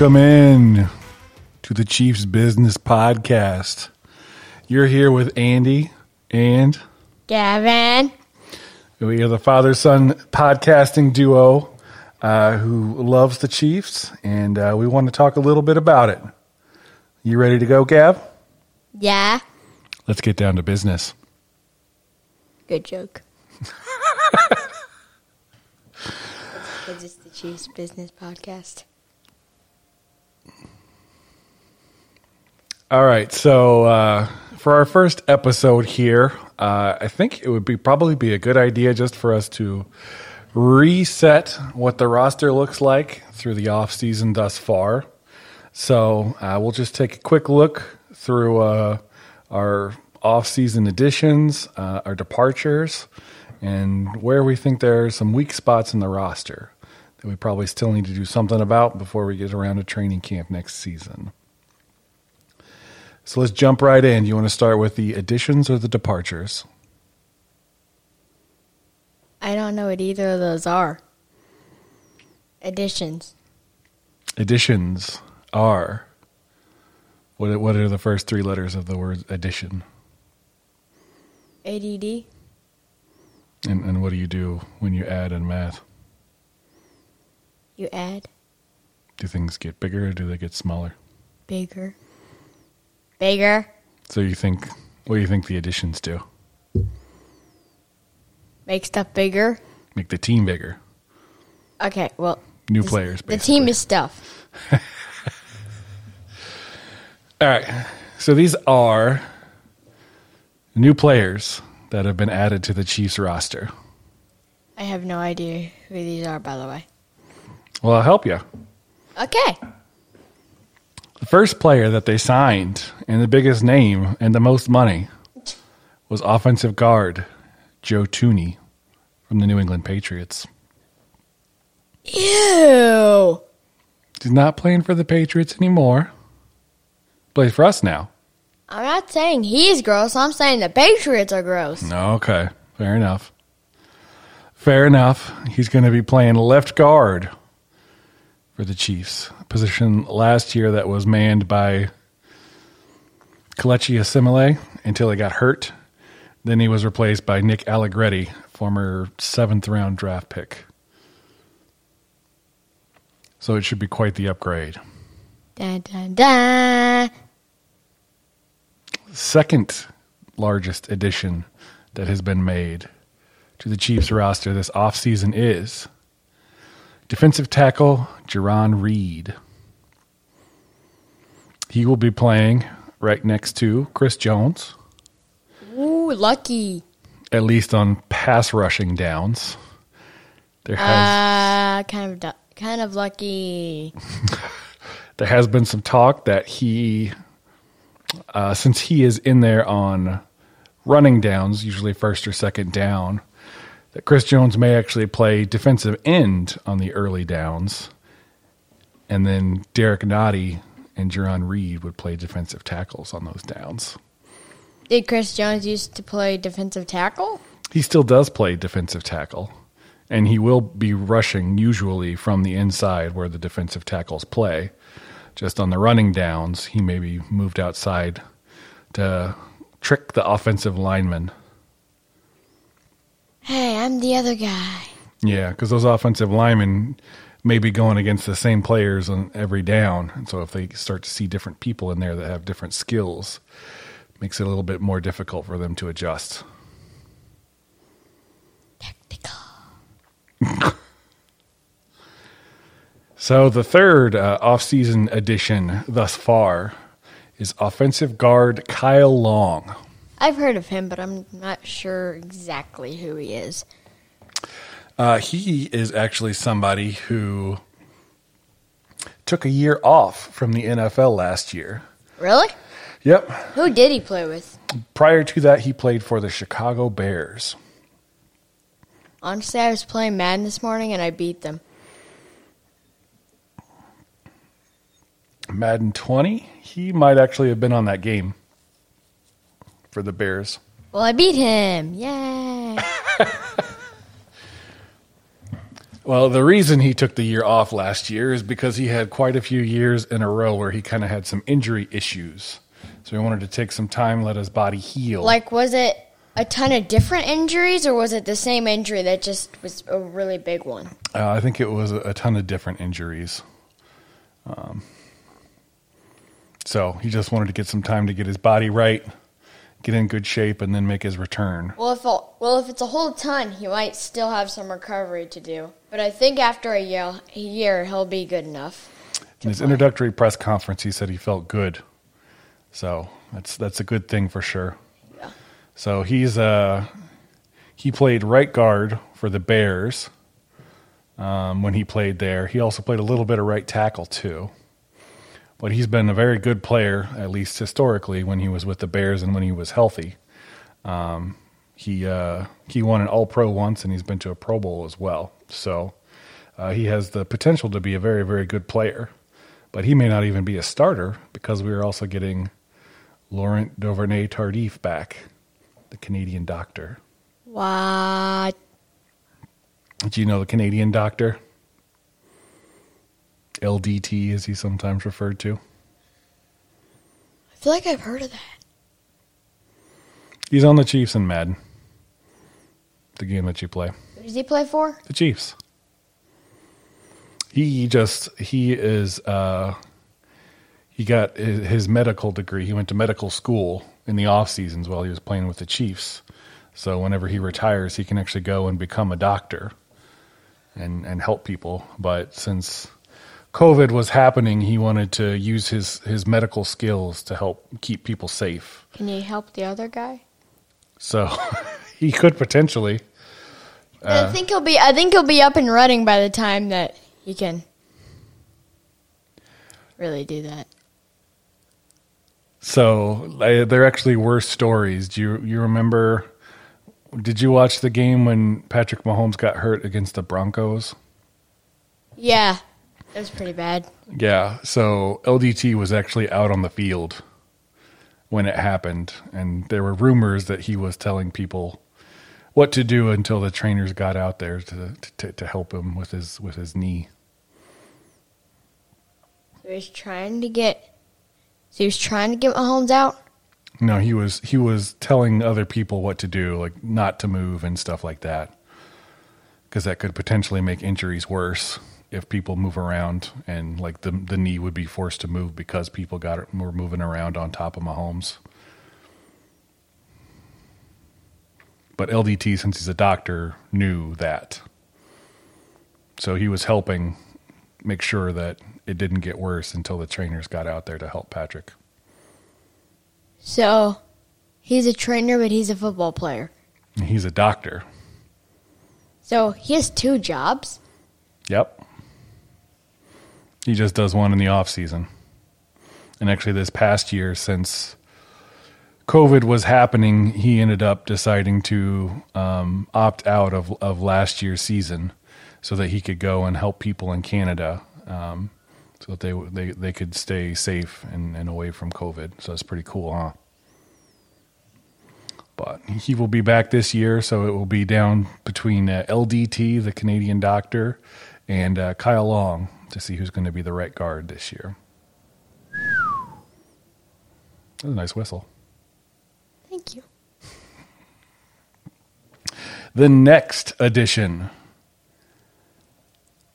Welcome in to the Chiefs Business Podcast. You're here with Andy and Gavin. we are the father son podcasting duo uh, who loves the Chiefs, and uh, we want to talk a little bit about it. You ready to go, Gav? Yeah. Let's get down to business. Good joke. Because it's the Chiefs Business Podcast. All right, so uh, for our first episode here, uh, I think it would be probably be a good idea just for us to reset what the roster looks like through the off season thus far. So uh, we'll just take a quick look through uh, our off season additions, uh, our departures, and where we think there are some weak spots in the roster that we probably still need to do something about before we get around to training camp next season. So let's jump right in. You want to start with the additions or the departures? I don't know what either of those are. Additions. Additions are. What what are the first three letters of the word addition? ADD. And and what do you do when you add in math? You add Do things get bigger or do they get smaller? bigger. Bigger. So you think what do you think the additions do? Make stuff bigger. Make the team bigger. Okay, well. New this- players, The team is stuff. All right. So these are new players that have been added to the Chiefs roster. I have no idea who these are, by the way. Well, I'll help you. Okay. The first player that they signed and the biggest name and the most money was offensive guard Joe Thuney from the New England Patriots. Ew. He's not playing for the Patriots anymore. Plays for us now. I'm not saying he's gross. I'm saying the Patriots are gross. Okay, fair enough. Fair enough. He's going to be playing left guard for the Chiefs. A position last year that was manned by Kelechi Osemele until he got hurt. Then he was replaced by Nick Allegretti, former seventh round draft pick. So it should be quite the upgrade. Dun, dun, dun. second largest addition that has been made to the Chiefs roster this offseason is defensive tackle Jarran Reed. He will be playing right next to Chris Jones, Ooh, lucky. at least on pass rushing downs. There has Uh, kind of, kind of lucky. there has been some talk that he, uh, since he is in there on running downs, usually first or second down, that Chris Jones may actually play defensive end on the early downs, and then Derrick Nnadi and Jarran Reed would play defensive tackles on those downs. Did Chris Jones used to play defensive tackle? He still does play defensive tackle, and he will be rushing usually from the inside where the defensive tackles play. Just on the running downs, he may be moved outside to trick the offensive lineman. Hey, I'm the other guy. Yeah, because those offensive linemen may be going against the same players on every down, and so if they start to see different people in there that have different skills, makes it a little bit more difficult for them to adjust. Tactical. So the third uh, off-season addition thus far is offensive guard Kyle Long. I've heard of him, but I'm not sure exactly who he is. Uh, he is actually somebody who took a year off from the NFL last year. Really? Yep. Who did he play with? Prior to that, he played for the Chicago Bears. Honestly, I was playing Madden this morning and I beat them. Madden 20, he might actually have been on that game for the Bears. Well, I beat him. Yay. Well, the reason he took the year off last year is because he had quite a few years in a row where he kind of had some injury issues. So he wanted to take some time, let his body heal. Like, was it a ton of different injuries, or was it the same injury that just was a really big one? Uh, I think it was a, a ton of different injuries. Um, so he just wanted to get some time to get his body right, get in good shape, and then make his return. Well, if a, well, if it's a whole ton, he might still have some recovery to do. But I think after a year, a year he'll be good enough. In his introductory press conference, he said he felt good. So that's that's a good thing for sure. Yeah. So he's uh he played right guard for the Bears um, when he played there. He also played a little bit of right tackle too. But he's been a very good player, at least historically, when he was with the Bears and when he was healthy. Um, he uh, he won an All Pro once, and he's been to a Pro Bowl as well. So uh, he has the potential to be a very very good player. But he may not even be a starter because we are also getting Laurent Duvernay Tardif back, the Canadian doctor. What? Did you know the Canadian doctor? LDT, as he's sometimes referred to. I feel like I've heard of that. He's on the Chiefs and Madden, the game that you play. Who does he play for? The Chiefs. He just he is uh, he got his medical degree. He went to medical school in the off seasons while he was playing with the Chiefs. So whenever he retires, he can actually go and become a doctor and and help people. But since COVID was happening, he wanted to use his his medical skills to help keep people safe. Can you help the other guy? So he could potentially. I uh, think he'll be. I think he'll be up and running by the time that he can really do that. So there actually were stories. Do you you remember? Did you watch the game when Patrick Mahomes got hurt against the Broncos? Yeah, that was pretty bad. Yeah. So LDT was actually out on the field when it happened, and there were rumors that he was telling people what to do until the trainers got out there to to, to help him with his with his knee. So he's trying to get. So he was trying to get Mahomes out. No, he was he was telling other people what to do, like not to move and stuff like that, because that could potentially make injuries worse if people move around and like the the knee would be forced to move because people got were moving around on top of Mahomes. But LDT, since he's a doctor, knew that, so he was helping make sure that it didn't get worse until the trainers got out there to help Patrick. So he's a trainer, but he's a football player. He's a doctor. So he has two jobs. Yep. He just does one in the off season. And actually this past year since COVID was happening, he ended up deciding to um, opt out of of last year's season so that he could go and help people in Canada um, so that they they they could stay safe and, and away from COVID. So that's pretty cool, huh? But he will be back this year, so it will be down between uh, LDT, the Canadian doctor, and uh, Kyle Long to see who's going to be the right guard this year. That was a nice whistle. Thank you. The next addition,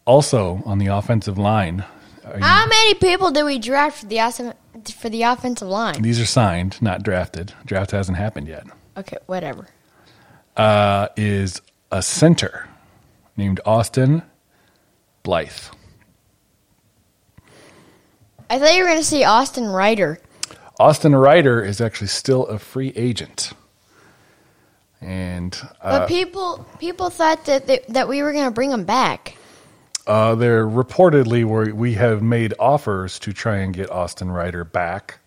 also on the offensive line. Are you- How many people did we draft for the awesome, for the offensive line? these are signed, not drafted. Draft hasn't happened yet. Okay, whatever. Uh, is a center named Austin Blythe. I thought you were going to say Austin Reiter. Austin Reiter is actually still a free agent. And uh, But people people thought that they, that we were going to bring him back. Uh, there reportedly were we have made offers to try and get Austin Reiter back,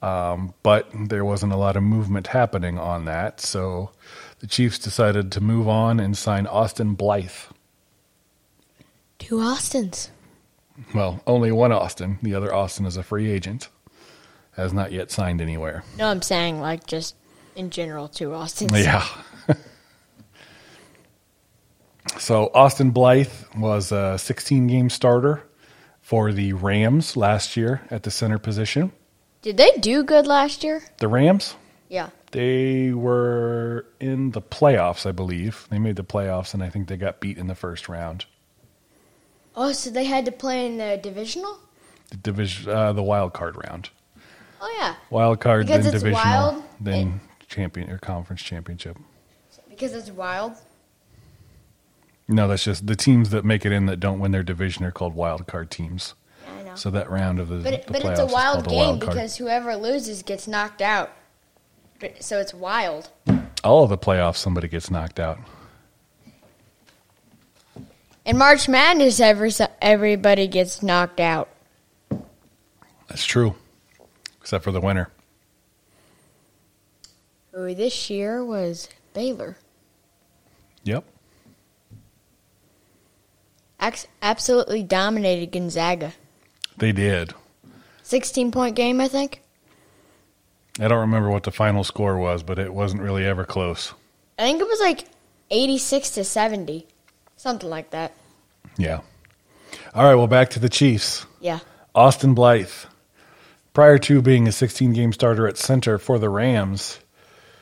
um, but there wasn't a lot of movement happening on that. So the Chiefs decided to move on and sign Austin Blythe. Two Austins. Well, only one Austin. The other Austin is a free agent, has not yet signed anywhere. No, I'm saying like just in general two Austins. Yeah. So Austin Blythe was a 16 game starter for the Rams last year at the center position. Did they do good last year? The Rams, Yeah. they were in the playoffs, I believe. They made the playoffs, and I think they got beat in the first round. Oh, so they had to play in the divisional? The division, uh, the wild card round. Oh yeah, Wild card, Because then divisional, wild, then champion or conference championship. because it's wild. No, that's just the teams that make it in that don't win their division are called wild card teams. Yeah, I know. So that round of the, but it, the but it's a wild game wild because whoever loses gets knocked out. But, so it's wild. all of the playoffs somebody gets knocked out. In March Madness, every everybody gets knocked out. That's true, except for the winner. Who this year was Baylor. Yep. Absolutely dominated Gonzaga. They did. 16 point game, I think. I don't remember what the final score was, but it wasn't really ever close. I think it was like 86 to 70. Something like that. Yeah. All right, well, back to the Chiefs. Yeah. Austin Blythe, prior to being a 16 game starter at center for the Rams,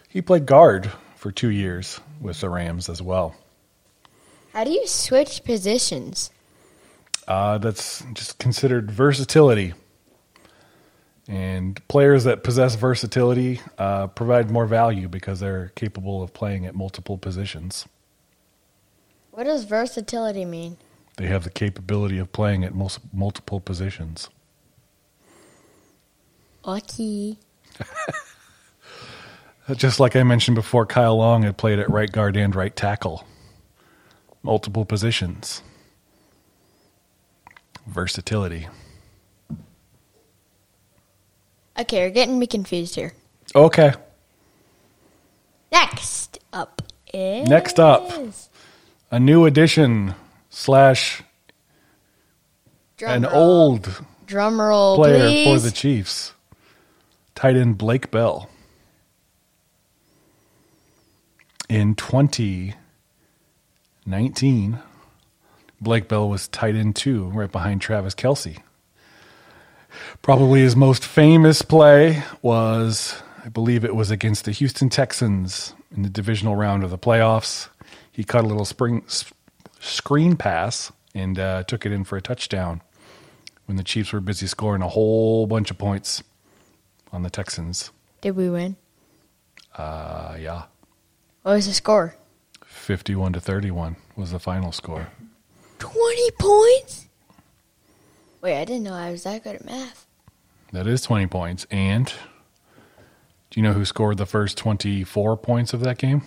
he played guard for two years with the Rams as well. How do you switch positions? Uh, that's just considered versatility. And players that possess versatility uh, provide more value because they're capable of playing at multiple positions. What does versatility mean? They have the capability of playing at mul- multiple positions. Okay. Just like I mentioned before, Kyle Long had played at right guard and right tackle. Multiple positions. Versatility. Okay, you're getting me confused here. Okay. Next up is. Next up. A new addition slash Drum an roll. old drum roll, player please. for the Chiefs. Tight end Blake Bell. In 2019, Blake Bell was tight end two, right behind Travis Kelce. Probably his most famous play was, I believe it was against the Houston Texans in the divisional round of the playoffs. He caught a little spring s- screen pass and uh, took it in for a touchdown when the Chiefs were busy scoring a whole bunch of points on the Texans. Did we win? Uh, yeah, What was the score? 51 to 31 was the final score. 20 points? Wait, I didn't know I was that good at math. That is 20 points. And do you know who scored the first 24 points of that game?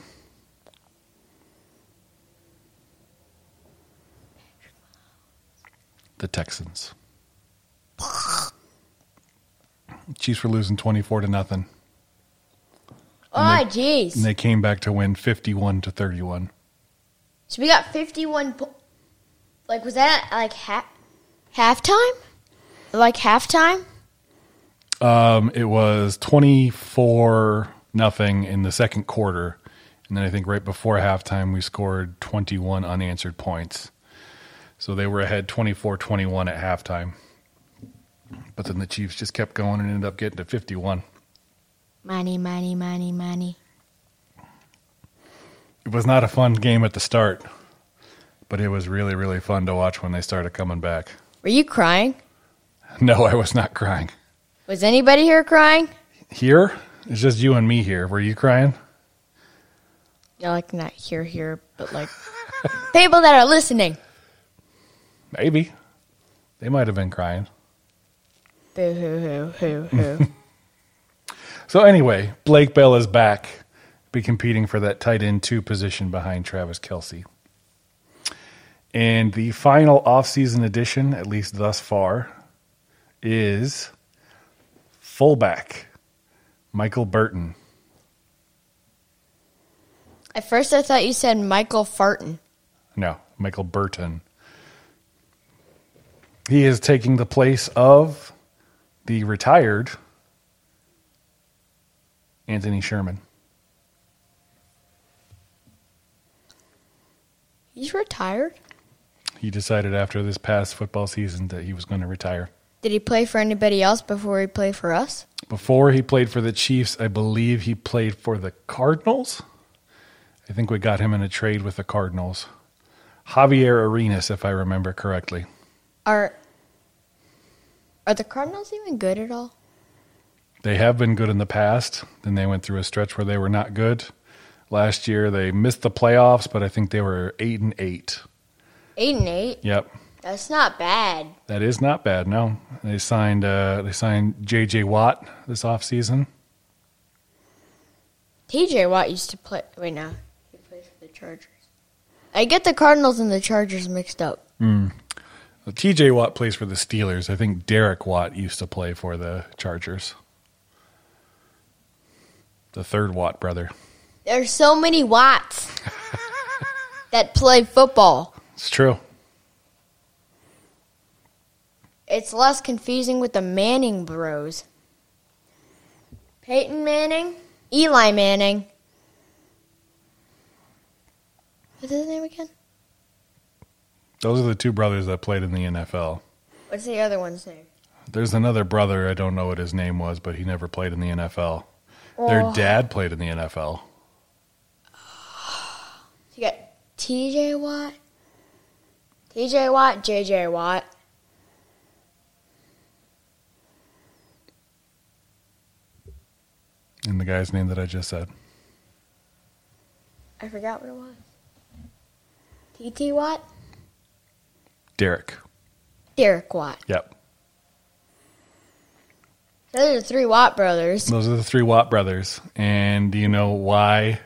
The Texans. Chiefs were losing 24 to nothing. Oh, jeez. And they came back to win 51 to 31. So we got 51 po- Like, was that like ha- halftime? Like halftime? Um, it was 24 nothing in the second quarter. And then I think right before halftime, we scored 21 unanswered points. So they were ahead 24 21 at halftime. But then the Chiefs just kept going and ended up getting to 51. Money, money, money, money. It was not a fun game at the start, but it was really, really fun to watch when they started coming back. Were you crying? No, I was not crying. Was anybody here crying? Here? It's just you and me here. Were you crying? Yeah, like not here, here, but like people that are listening. Maybe. They might have been crying. Boo hoo hoo hoo hoo. So anyway, Blake Bell is back, be competing for that tight end two position behind Travis Kelce. And the final offseason addition, at least thus far, is fullback Michael Burton. At first, I thought you said Michael Farton. No, Michael Burton. He is taking the place of the retired Anthony Sherman. He's retired. He decided after this past football season that he was going to retire. Did he play for anybody else before he played for us? Before he played for the Chiefs, I believe he played for the Cardinals. I think we got him in a trade with the Cardinals. Javier Arenas, if I remember correctly. Are Are the Cardinals even good at all? They have been good in the past. Then they went through a stretch where they were not good. Last year they missed the playoffs, but I think they were eight and eight. Eight and eight. Yep, That's not bad. that is not bad. No, they signed uh, they signed J.J. Watt this offseason. T.J. Watt used to play. Wait, now he plays for the Chargers. I get the Cardinals and the Chargers mixed up. T.J. Watt plays for the Steelers. I think Derek Watt used to play for the Chargers. The third Watt brother. There's so many Watts that play football. It's true. It's less confusing with the Manning bros. Peyton Manning, Eli Manning. What's his name again? Those are the two brothers that played in the NFL. What's the other one's name? There's another brother, I don't know what his name was, but he never played in the NFL. Their Oh. dad played in the NFL. You got TJ Watt, TJ Watt, JJ Watt. And the guy's name that I just said. I forgot what it was. TT Watt? Derek. Derek Watt. Yep. Those are the three Watt brothers. Those are the three Watt brothers. And do you know why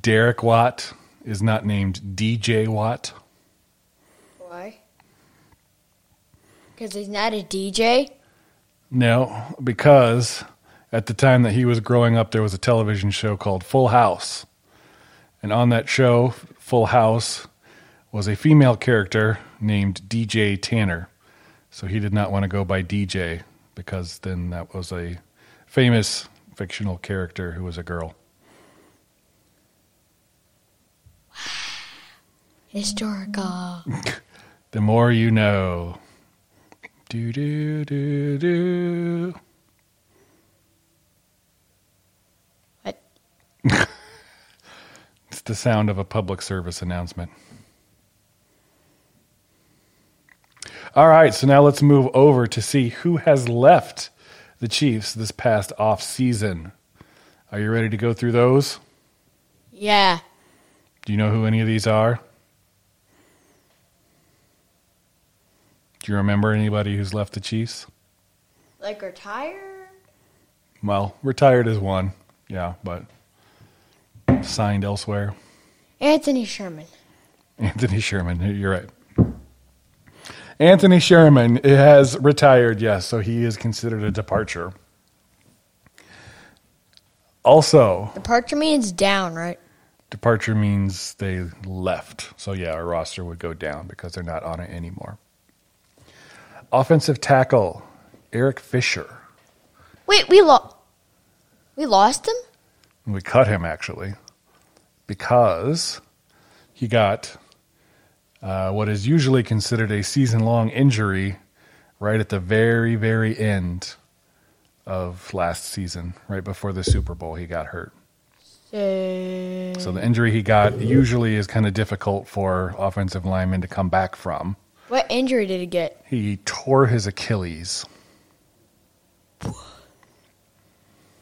Derek Watt is not named DJ Watt? Why? Because he's not a DJ? No, because at the time that he was growing up, there was a television show called Full House. And on that show, Full House, was a female character named DJ Tanner. So he did not want to go by DJ because then that was a famous fictional character who was a girl. Historical. The more you know. Do do do do. What? It's the sound of a public service announcement. All right, so now let's move over to see who has left the Chiefs this past off season. Are you ready to go through those? Yeah. Do you know who any of these are? Do you remember anybody who's left the Chiefs? Like retired? Well, retired is one, yeah, but signed elsewhere. Anthony Sherman. Anthony Sherman, you're right. Anthony Sherman has retired, yes, so he is considered a departure. Also, Departure means down, right? departure means they left. So, yeah, our roster would go down because they're not on it anymore. Offensive tackle, Eric Fisher. Wait, we lost. We lost him? We cut him actually because he got uh, what is usually considered a season long injury right at the very, very end of last season, right before the Super Bowl. He got hurt. So the injury he got usually is kind of difficult for offensive linemen to come back from. what injury did he get? He tore his Achilles.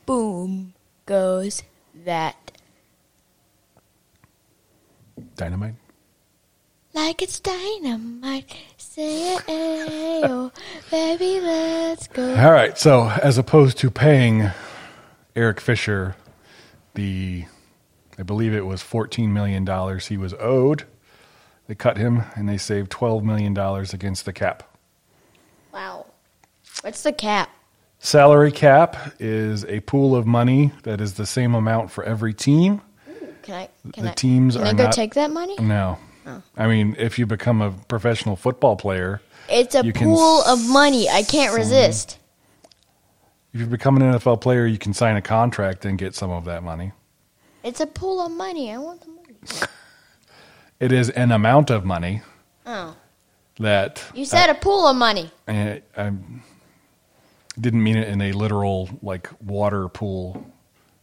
Boom goes that. Dynamite. Like it's dynamite. Say it, ayo. Baby, let's go. All right. So, as opposed to paying Eric Fisher the, I believe it was $14 million he was owed, they cut him and they saved $12 million against the cap. Wow. What's the cap? Salary cap is a pool of money that is the same amount for every team. Can I? Can The I, teams can are I go not- take that money? No. I mean, if you become a professional football player, It's a pool of money. I can't resist. if you become an NFL player, you can sign a contract and get some of that money. It's a pool of money. I want the money. It is an amount of money Oh. that You said uh, a pool of money. I, I didn't mean it in a literal like water pool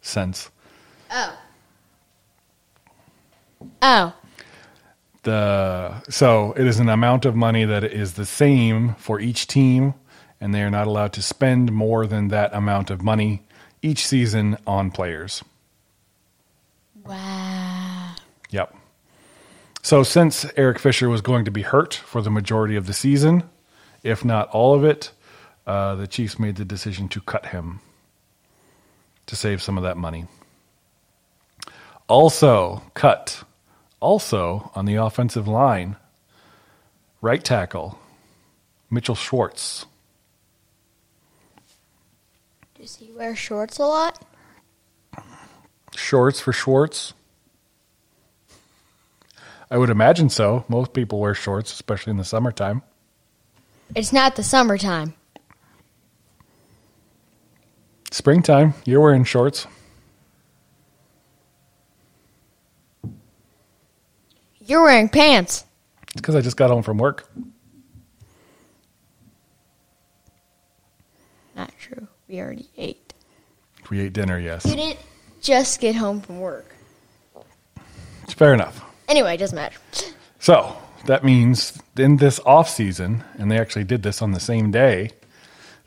sense. Oh. Oh. The so it is an amount of money that is the same for each team, and they are not allowed to spend more than that amount of money each season on players. Wow. Yep. So since Eric Fisher was going to be hurt for the majority of the season, if not all of it, uh, the Chiefs made the decision to cut him to save some of that money. Also cut, also on the offensive line, right tackle Mitchell Schwartz. Does he wear shorts a lot? Shorts for Schwartz. I would imagine so. Most people wear shorts, especially in the summertime. It's not the summertime. Springtime, you're wearing shorts. You're wearing pants. It's because I just got home from work. Not true. We already ate. We ate dinner, yes. You didn't just get home from work. It's fair enough. Anyway, it doesn't matter. So that means in this off season, and they actually did this on the same day,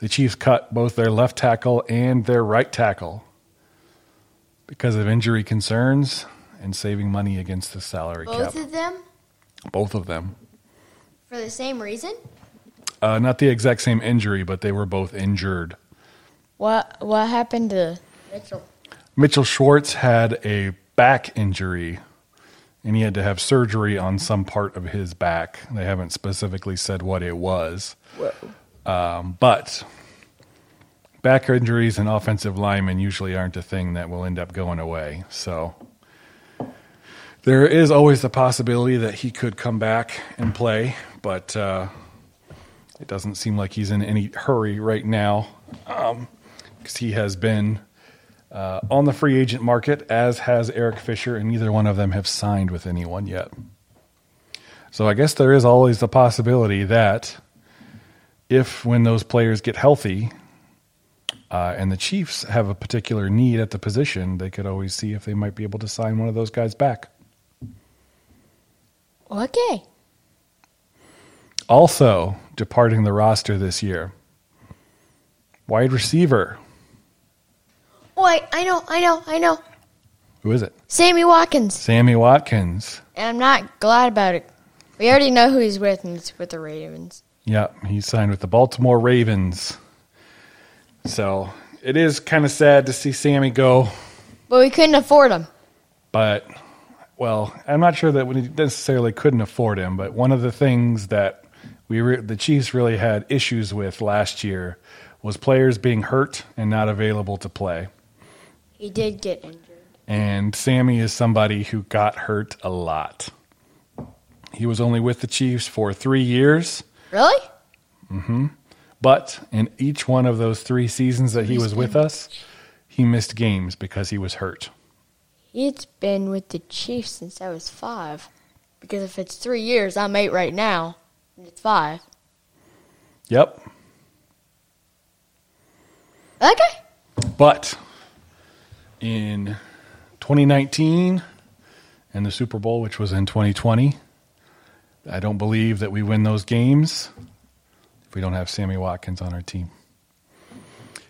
the Chiefs cut both their left tackle and their right tackle because of injury concerns and saving money against the salary cap. Both cap. of them both of them. for the same reason? Uh, not the exact same injury, but they were both injured. What what happened to Mitchell? Mitchell Schwartz had a back injury and he had to have surgery on some part of his back. They haven't specifically said what it was. Um, but back injuries and offensive linemen usually aren't a thing that will end up going away. So there is always the possibility that he could come back and play, but uh, it doesn't seem like he's in any hurry right now because he has been uh, on the free agent market, as has Eric Fisher, and neither one of them have signed with anyone yet. So I guess there is always the possibility that if, when those players get healthy, uh, and the Chiefs have a particular need at the position, they could always see if they might be able to sign one of those guys back. Okay. Also, departing the roster this year, wide receiver. Wait, I know, I know, I know. Who is it? Sammy Watkins. Sammy Watkins. And I'm not glad about it. We already know who he's with, and it's with the Ravens. Yep, he signed with the Baltimore Ravens. So it is kind of sad to see Sammy go, But we couldn't afford him. but well, I'm not sure that we necessarily couldn't afford him. But one of the things that we re- the Chiefs really had issues with last year was players being hurt and not available to play. He did get injured. And Sammy is somebody who got hurt a lot. He was only with the Chiefs for three years. Really? Mhm. But in each one of those three seasons that he was with us, he missed games because he was hurt. He's been with the Chiefs since I was five. Because if it's three years, I'm eight right now. And it's five. Yep. Okay. But in 2019 and the Super Bowl, which was in 2020, I don't believe that we win those games if we don't have Sammy Watkins on our team.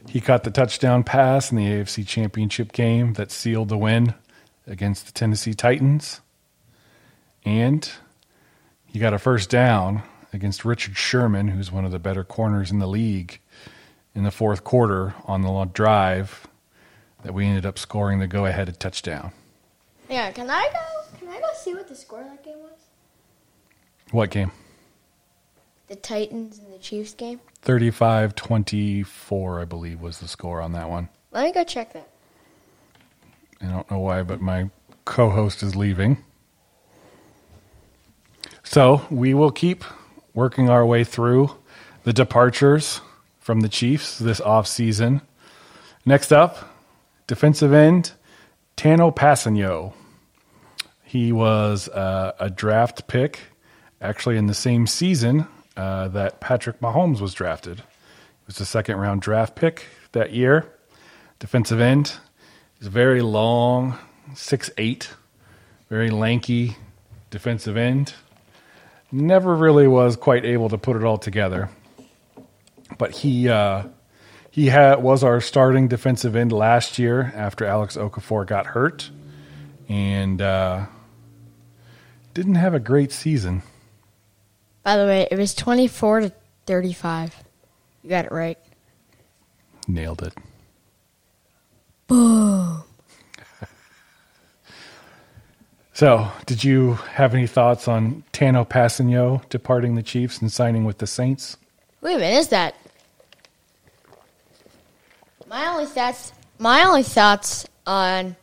He caught the touchdown pass in the AFC Championship game that sealed the win against the Tennessee Titans. And he got a first down against Richard Sherman, who's one of the better corners in the league, in the fourth quarter on the drive that we ended up scoring the go ahead touchdown. Yeah, can I go? Can I go see what the score of that game was? What game? The Titans and the Chiefs game? 35 24, I believe, was the score on that one. Let me go check that. I don't know why, but my co host is leaving. So we will keep working our way through the departures from the Chiefs this offseason. Next up, defensive end, Tanoh Kpassagnon. He was uh, a draft pick, actually in the same season uh, that Patrick Mahomes was drafted. It was a second round draft pick that year. Defensive end. He's very long, six eight, very lanky defensive end. Never really was quite able to put it all together, but he uh, he had was our starting defensive end last year after Alex Okafor got hurt, and uh, didn't have a great season. By the way, it was 24 to 35. You got it right. Nailed it. Boom. So, did you have any thoughts on Tanoh Kpassagnon departing the Chiefs and signing with the Saints? Wait a minute, is that? My only thoughts. My only thoughts on.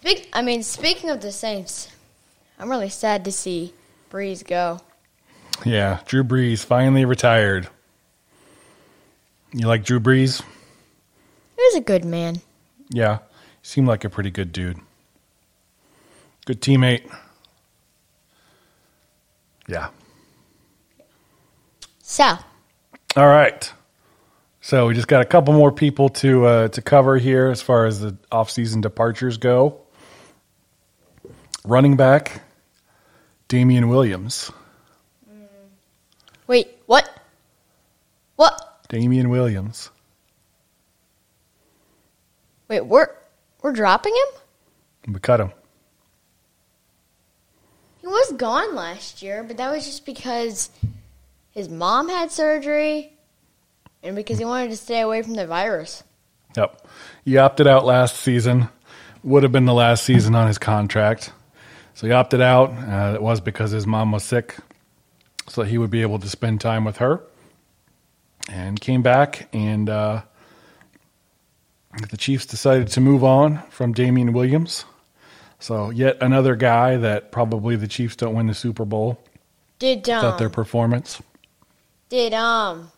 Speak, I mean, speaking of the Saints, I'm really sad to see Brees go. Yeah, Drew Brees finally retired. You like Drew Brees? He was a good man. Yeah, he seemed like a pretty good dude. Good teammate. Yeah. So, All right. So we just got a couple more people to uh, to cover here as far as the off-season departures go. Running back, Damien Williams. wait, what? What? Damien Williams. Wait, we're we're dropping him? We cut him. He was gone last year, but that was just because his mom had surgery and because he wanted to stay away from the virus. Yep. He opted out last season. Would have been the last season on his contract. So he opted out. Uh, it was because his mom was sick. So he would be able to spend time with her. And came back, and uh, the Chiefs decided to move on from Damien Williams. So yet another guy that probably the Chiefs don't win the Super Bowl Did um without their performance. did um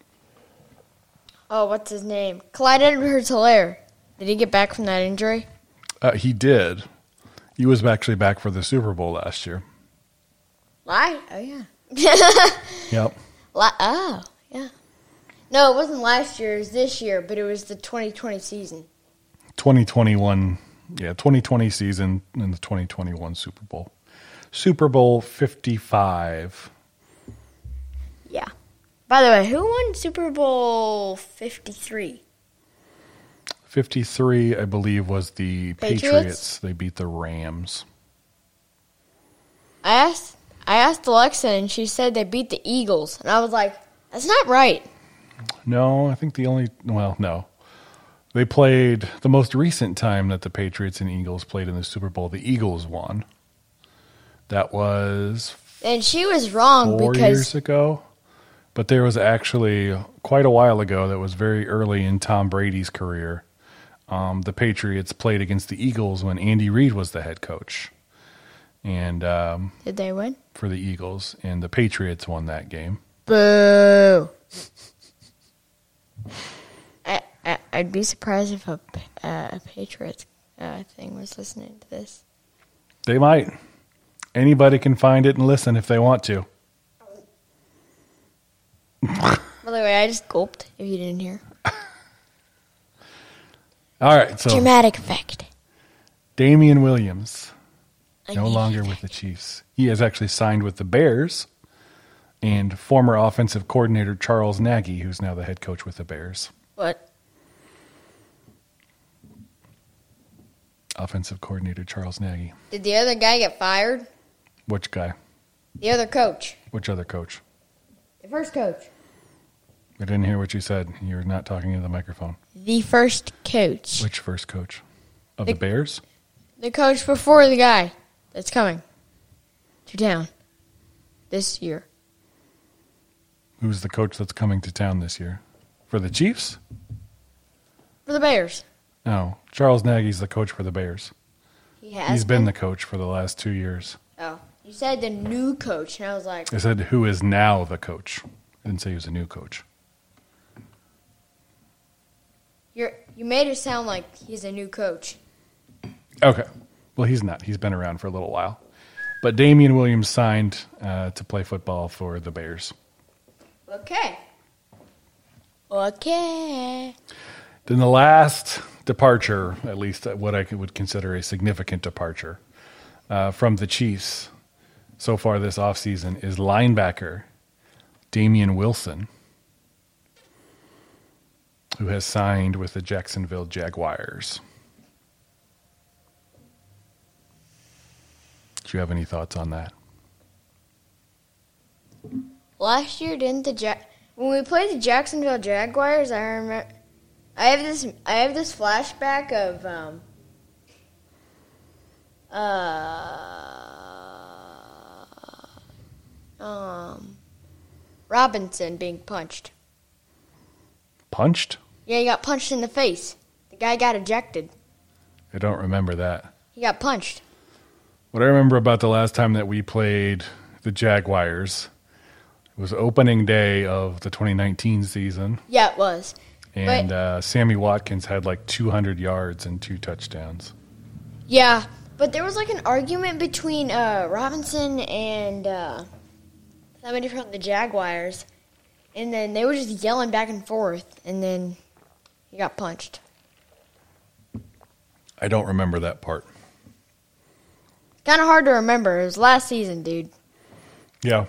oh what's his name? Clyde Edwards Helaire. Did he get back from that injury? Uh, he did. He was actually back for the Super Bowl last year. Lie? Oh yeah. Yep. La- oh. No, it wasn't last year. It was this year, but it was the 2020 season. 2021, yeah, 2020 season and the 2021 Super Bowl. Super Bowl 55. Yeah. By the way, who won Super Bowl 53? 53, I believe, was the Patriots? Patriots. They beat the Rams. I asked I asked Alexa and she said they beat the Eagles, and I was like, that's not right. No, I think the only, well, no. They played the most recent time that the Patriots and Eagles played in the Super Bowl. The Eagles won. That was And she was wrong four because years ago. But there was actually quite a while ago that was very early in Tom Brady's career. Um, the Patriots played against the Eagles when Andy Reid was the head coach, and um, did they win? for the Eagles, and the Patriots won that game. Boo. I, I I'd be surprised if a uh, a Patriots uh, thing was listening to this. They might. Anybody can find it and listen if they want to. By the way, I just gulped. If you didn't hear, All right, so dramatic effect. Damien Williams no longer with the Chiefs. He has actually signed with the Bears, and former offensive coordinator Charles Nagy, who's now the head coach with the Bears. What? Offensive coordinator Charles Nagy. Did the other guy get fired? Which guy? The other coach, Which other coach? the first coach, I didn't hear what you said. You're not talking into the microphone. the first coach, Which first coach? Of the, The- Bears? the coach before the guy that's coming to town this year. Who's the coach that's coming to town this year? For the Chiefs? For the Bears. No. Charles Nagy's the coach for the Bears. He has He's been the coach for the last two years. Oh. You said the new coach, and I was like, I said who is now the coach. I didn't say he was a new coach. You're you made it sound like he's a new coach. Okay. Well, he's not. He's been around for a little while. But Damien Williams signed uh, to play football for the Bears. Okay. Okay. Then the last departure, at least what I would consider a significant departure uh, from the Chiefs so far this offseason, is linebacker Damian Wilson, who has signed with the Jacksonville Jaguars. Do you have any thoughts on that? Last year, didn't the ja- when we played the Jacksonville Jaguars? I remember. I have this. I have this flashback of um, uh, um, Robinson being punched. Punched? Yeah, he got punched in the face. The guy got ejected. I don't remember that. He got punched. What I remember about the last time that we played the Jaguars it was opening day of the 2019 season, Yeah, it was. and But- uh, Sammy Watkins had like 200 yards and two touchdowns. Yeah, but there was like an argument between uh, Robinson and uh, somebody from the Jaguars, and then they were just yelling back and forth, and then he got punched. I don't remember that part. Kind of hard to remember. It was last season, dude. Yeah.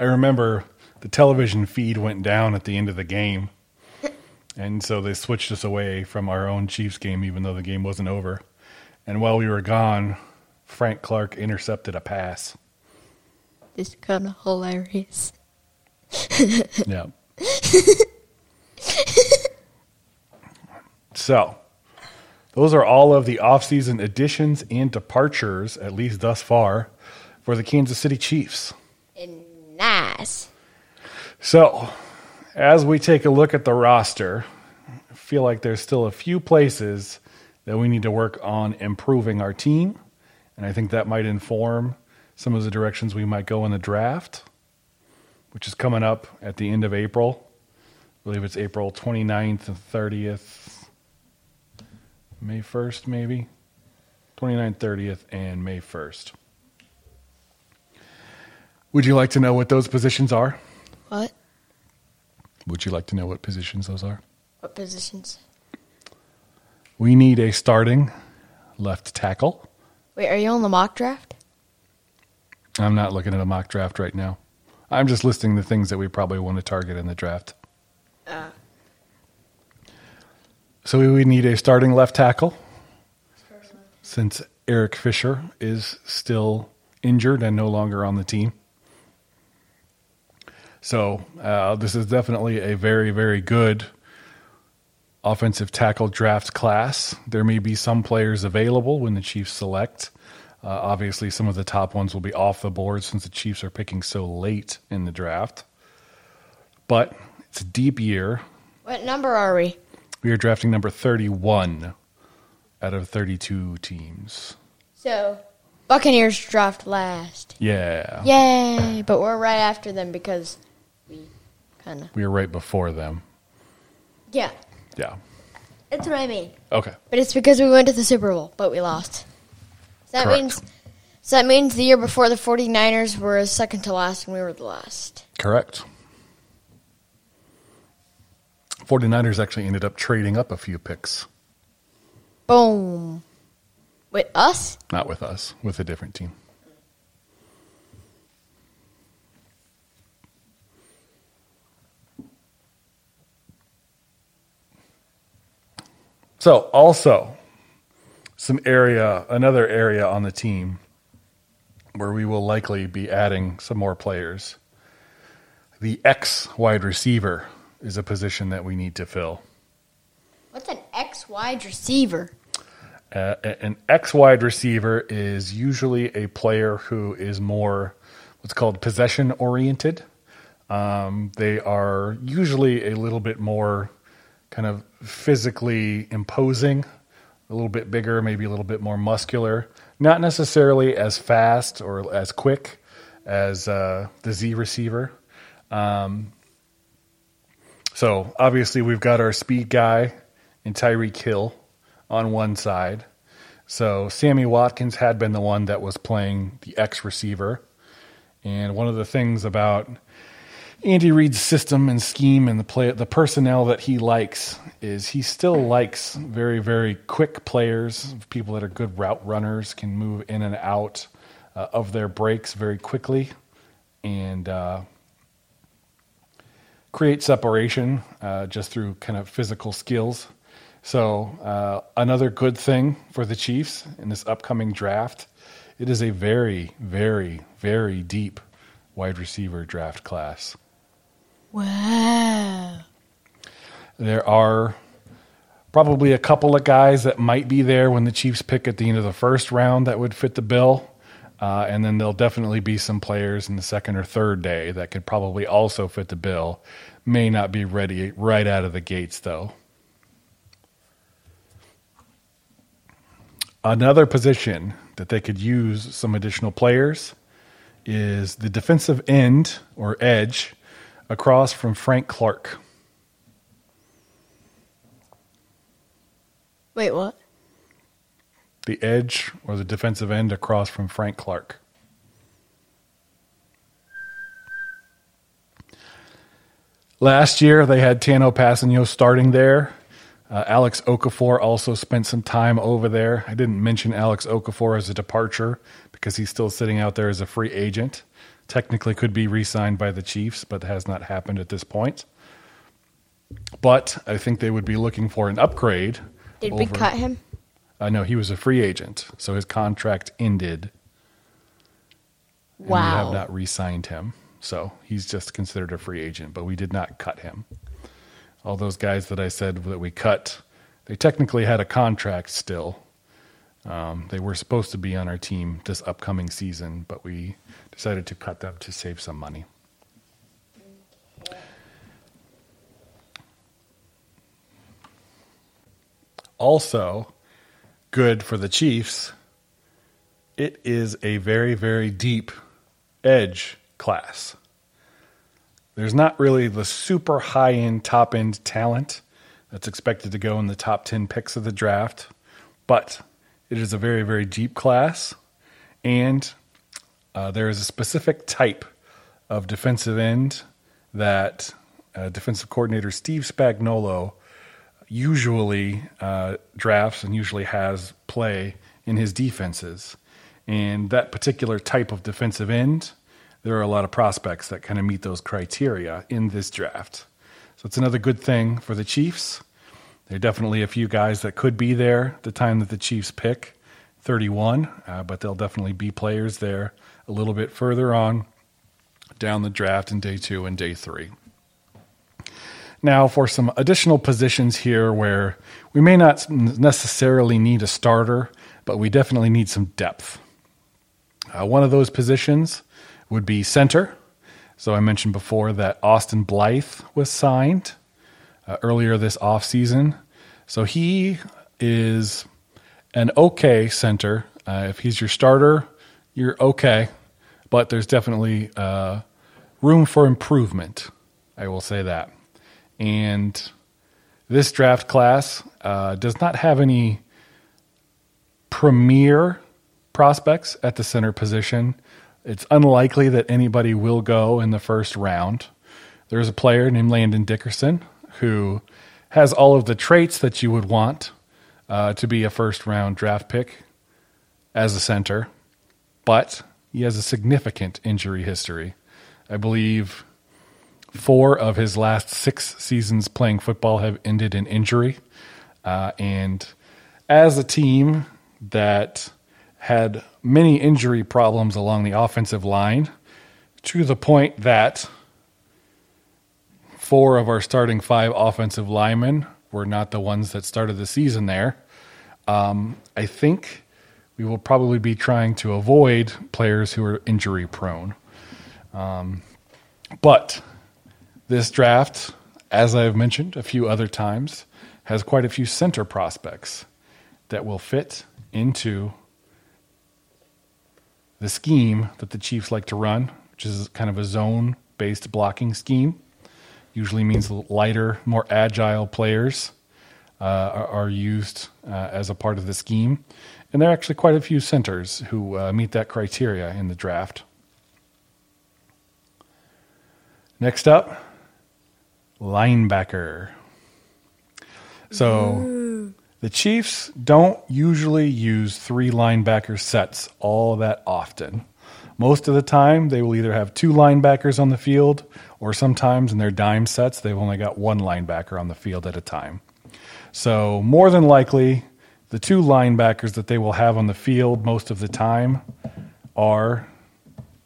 I remember the television feed went down at the end of the game. And so they switched us away from our own Chiefs game, even though the game wasn't over. And while we were gone, Frank Clark intercepted a pass. This is kind of hilarious. Yeah. so, those are all of the offseason additions and departures, at least thus far, for the Kansas City Chiefs. Nice. So, as we take a look at the roster, I feel like there's still a few places that we need to work on improving our team. And I think that might inform some of the directions we might go in the draft, which is coming up at the end of April. I believe it's April 29th and 30th, May 1st, maybe. 29th, 30th, and May 1st. Would you like to know what those positions are? What? Would you like to know what positions those are? What positions? We need a starting left tackle. Wait, are you on the mock draft? I'm not looking at a mock draft right now. I'm just listing the things that we probably want to target in the draft. Uh, So we need a starting left tackle since Eric Fisher is still injured and no longer on the team. So uh, this is definitely a very, very good offensive tackle draft class. There may be some players available when the Chiefs select. Uh, obviously, some of the top ones will be off the board since the Chiefs are picking so late in the draft. But it's a deep year. what number are we? We are drafting number 31 out of 32 teams. So, Buccaneers draft last. Yeah. Yay! But we're right after them because We were right before them. Yeah, Yeah. that's what I mean. Okay. But it's because we went to the Super Bowl, but we lost. So that Correct. means so that means the year before the 49ers were second to last and we were the last. Correct. 49ers actually ended up trading up a few picks. Boom. With us? Not with us, with a different team. So, also, some area, another area on the team where we will likely be adding some more players. The X wide receiver is a position that we need to fill. What's an X wide receiver? Uh, an X wide receiver is usually a player who is more what's called possession oriented. Um, they are usually a little bit more kind of physically imposing, a little bit bigger, maybe a little bit more muscular, not necessarily as fast or as quick as uh, the Z receiver. Um, so obviously we've got our speed guy in Tyreek Hill on one side. So Sammy Watkins had been the one that was playing the X receiver. And one of the things about Andy Reid's system and scheme and the play the personnel that he likes is he still likes very very quick players, people that are good route runners, can move in and out uh, of their breaks very quickly, and uh, create separation uh, just through kind of physical skills. So uh, another good thing for the Chiefs in this upcoming draft, it is a very very very deep wide receiver draft class. Wow. There are probably a couple of guys that might be there when the Chiefs pick at the end of the first round that would fit the bill. Uh, and then there'll definitely be some players in the second or third day that could probably also fit the bill. May not be ready right out of the gates, though. Another position that they could use some additional players is the defensive end or edge across from Frank Clark. Wait, what? The edge or the defensive end across from Frank Clark. Last year, they had Tanoh Kpassagnon starting there. Uh, Alex Okafor also spent some time over there. I didn't mention Alex Okafor as a departure because he's still sitting out there as a free agent technically could be re signed by the Chiefs, but has not happened at this point. But I think they would be looking for an upgrade. Did we cut him? I know he was a free agent, so his contract ended. And we Wow. have not re signed him. So he's just considered a free agent, but we did not cut him. All those guys that I said that we cut, they technically had a contract still. Um, they were supposed to be on our team this upcoming season, but we decided to cut them to save some money. Also, good for the Chiefs, it is a very, very deep edge class. There's not really the super high end, top end talent that's expected to go in the top 10 picks of the draft, but it is a very, very deep class. And uh, there is a specific type of defensive end that uh, defensive coordinator Steve Spagnuolo usually uh, drafts and usually has play in his defenses. And that particular type of defensive end, there are a lot of prospects that kind of meet those criteria in this draft. So it's another good thing for the Chiefs. There are definitely a few guys that could be there the time that the Chiefs pick 31, uh, but there'll definitely be players there a little bit further on down the draft in day two and day three. Now, for some additional positions here where we may not necessarily need a starter, but we definitely need some depth. Uh, one of those positions would be center. So I mentioned before that Austin Blythe was signed uh, earlier this offseason. So he is an okay center. Uh, if he's your starter, you're okay, but there's definitely uh, room for improvement. I will say that. And this draft class uh, does not have any premier prospects at the center position. It's unlikely that anybody will go in the first round. There's a player named Landon Dickerson who has all of the traits that you would want uh, to be a first round draft pick as a center, but he has a significant injury history. I believe four of his last six seasons playing football have ended in injury. Uh, and as a team that had many injury problems along the offensive line, to the point that four of our starting five offensive linemen were not the ones that started the season there. Um, I think we will probably be trying to avoid players who are injury prone. Um, but this draft, as I've mentioned a few other times, has quite a few center prospects that will fit into the scheme that the Chiefs like to run, which is kind of a zone based blocking scheme. Usually means lighter, more agile players uh, are, are used uh, as a part of the scheme. And there are actually quite a few centers who uh, meet that criteria in the draft. Next up, linebacker. So the Chiefs don't usually use three linebacker sets all that often. Most of the time, they will either have two linebackers on the field, or sometimes in their dime sets, they've only got one linebacker on the field at a time. So, more than likely, the two linebackers that they will have on the field most of the time are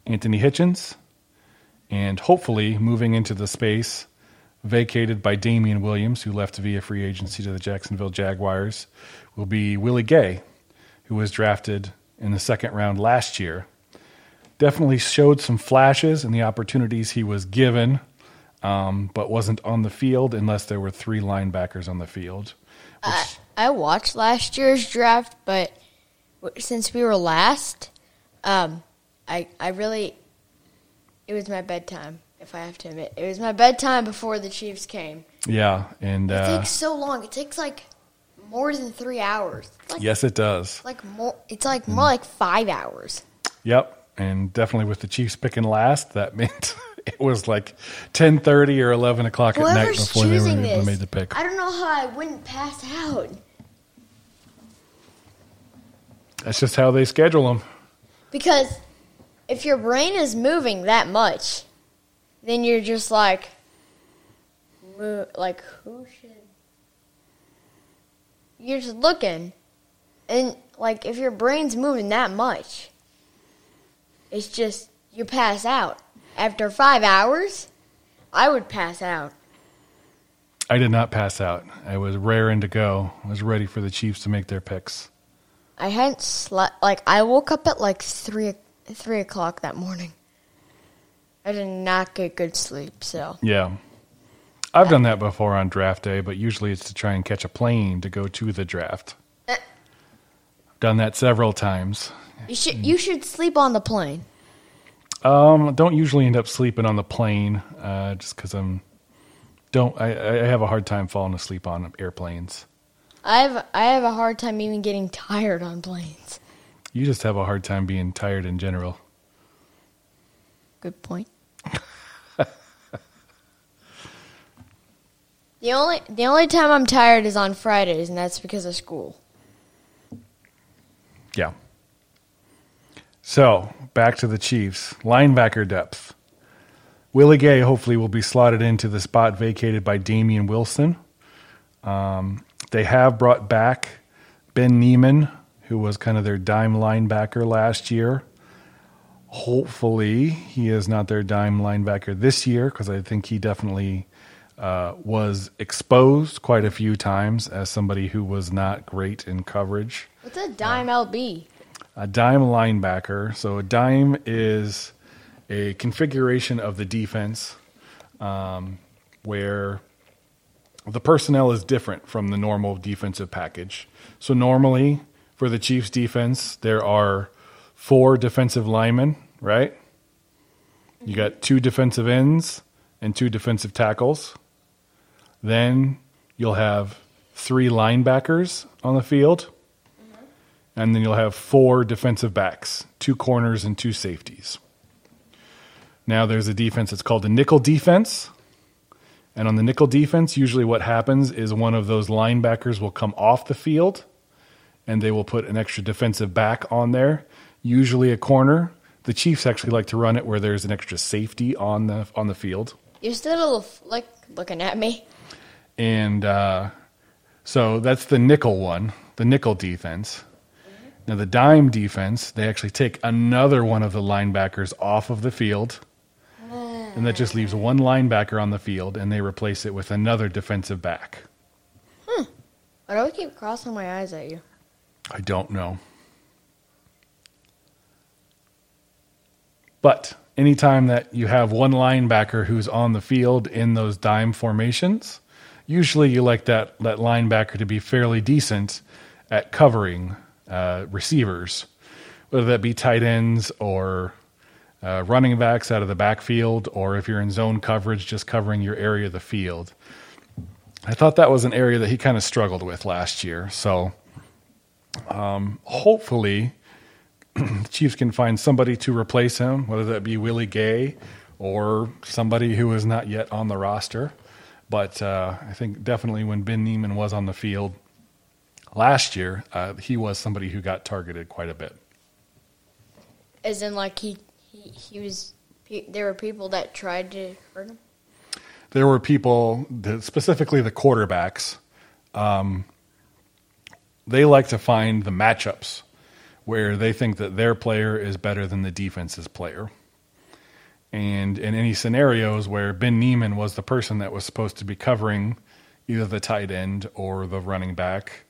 Anthony Hitchens and hopefully moving into the space vacated by Damian Williams, who left via free agency to the Jacksonville Jaguars, will be Willie Gay, who was drafted in the second round last year. Definitely showed some flashes in the opportunities he was given, um, but wasn't on the field unless there were three linebackers on the field. I, I watched last year's draft, but since we were last, um, I I really it was my bedtime. If I have to admit, it was my bedtime before the Chiefs came. Yeah, and It uh, takes so long. It takes like more than three hours. Like, yes, it does. like more. It's like more like five hours. Yep, and definitely with the Chiefs picking last, that meant it was like ten thirty or eleven o'clock at night before they were even this, made the pick. I don't know how I wouldn't pass out That's just how they schedule them. because if your brain is moving that much, then you're just like, like who should? You're just looking, and like if your brain's moving that much, it's just you pass out after five hours. I would pass out. I did not pass out. I was raring to go. I was ready for the Chiefs to make their picks. I hadn't slept. Like I woke up at like three three o'clock that morning. I did not get good sleep. So Yeah. I've done that before on draft day, but usually it's to try and catch a plane to go to the draft. I've Done that several times. you should you should sleep on the plane. Um, don't usually end up sleeping on the plane, uh, just because I'm don't I, I have a hard time falling asleep on airplanes. I have I have a hard time even getting tired on planes. You just have a hard time being tired in general. Good point. the only the only time I'm tired is on Fridays, and that's because of school. Yeah. So back to the Chiefs linebacker depth. Willie Gay hopefully will be slotted into the spot vacated by Damian Wilson. Um, they have brought back Ben Niemann, who was kind of their dime linebacker last year. Hopefully, he is not their dime linebacker this year because I think he definitely uh, was exposed quite a few times as somebody who was not great in coverage What's a dime LB? a dime linebacker. So a dime is a configuration of the defense um, where the personnel is different from the normal defensive package. So normally for the Chiefs defense, there are four defensive linemen, right? You got two defensive ends and two defensive tackles. Then you'll have three linebackers on the field and then you'll have four defensive backs, two corners and two safeties. Now there's a defense that's called the nickel defense. And on the nickel defense, usually what happens is one of those linebackers will come off the field and they will put an extra defensive back on there, usually a corner. The Chiefs actually like to run it where there's an extra safety on the on the field. You're still like looking at me. And uh, so that's the nickel one, the nickel defense. Now, the dime defense, they actually take another one of the linebackers off of the field. And that just leaves one linebacker on the field, and they replace it with another defensive back. Hmm. Why do I keep crossing my eyes at you? I don't know. But anytime that you have one linebacker who's on the field in those dime formations, usually you like that, that linebacker to be fairly decent at covering uh, receivers, whether that be tight ends or uh, running backs out of the backfield, or if you're in zone coverage, just covering your area of the field. I thought that was an area that he kind of struggled with last year. So um, hopefully the Chiefs can find somebody to replace him, whether that be Willie Gay or somebody who is not yet on the roster. But uh, I think definitely when Ben Niemann was on the field last year, uh, he was somebody who got targeted quite a bit. As in, like he he, was. There were people that tried to hurt him. There were people, specifically the quarterbacks. Um, they like to find the matchups where they think that their player is better than the defense's player. And in any scenarios where Ben Niemann was the person that was supposed to be covering either the tight end or the running back,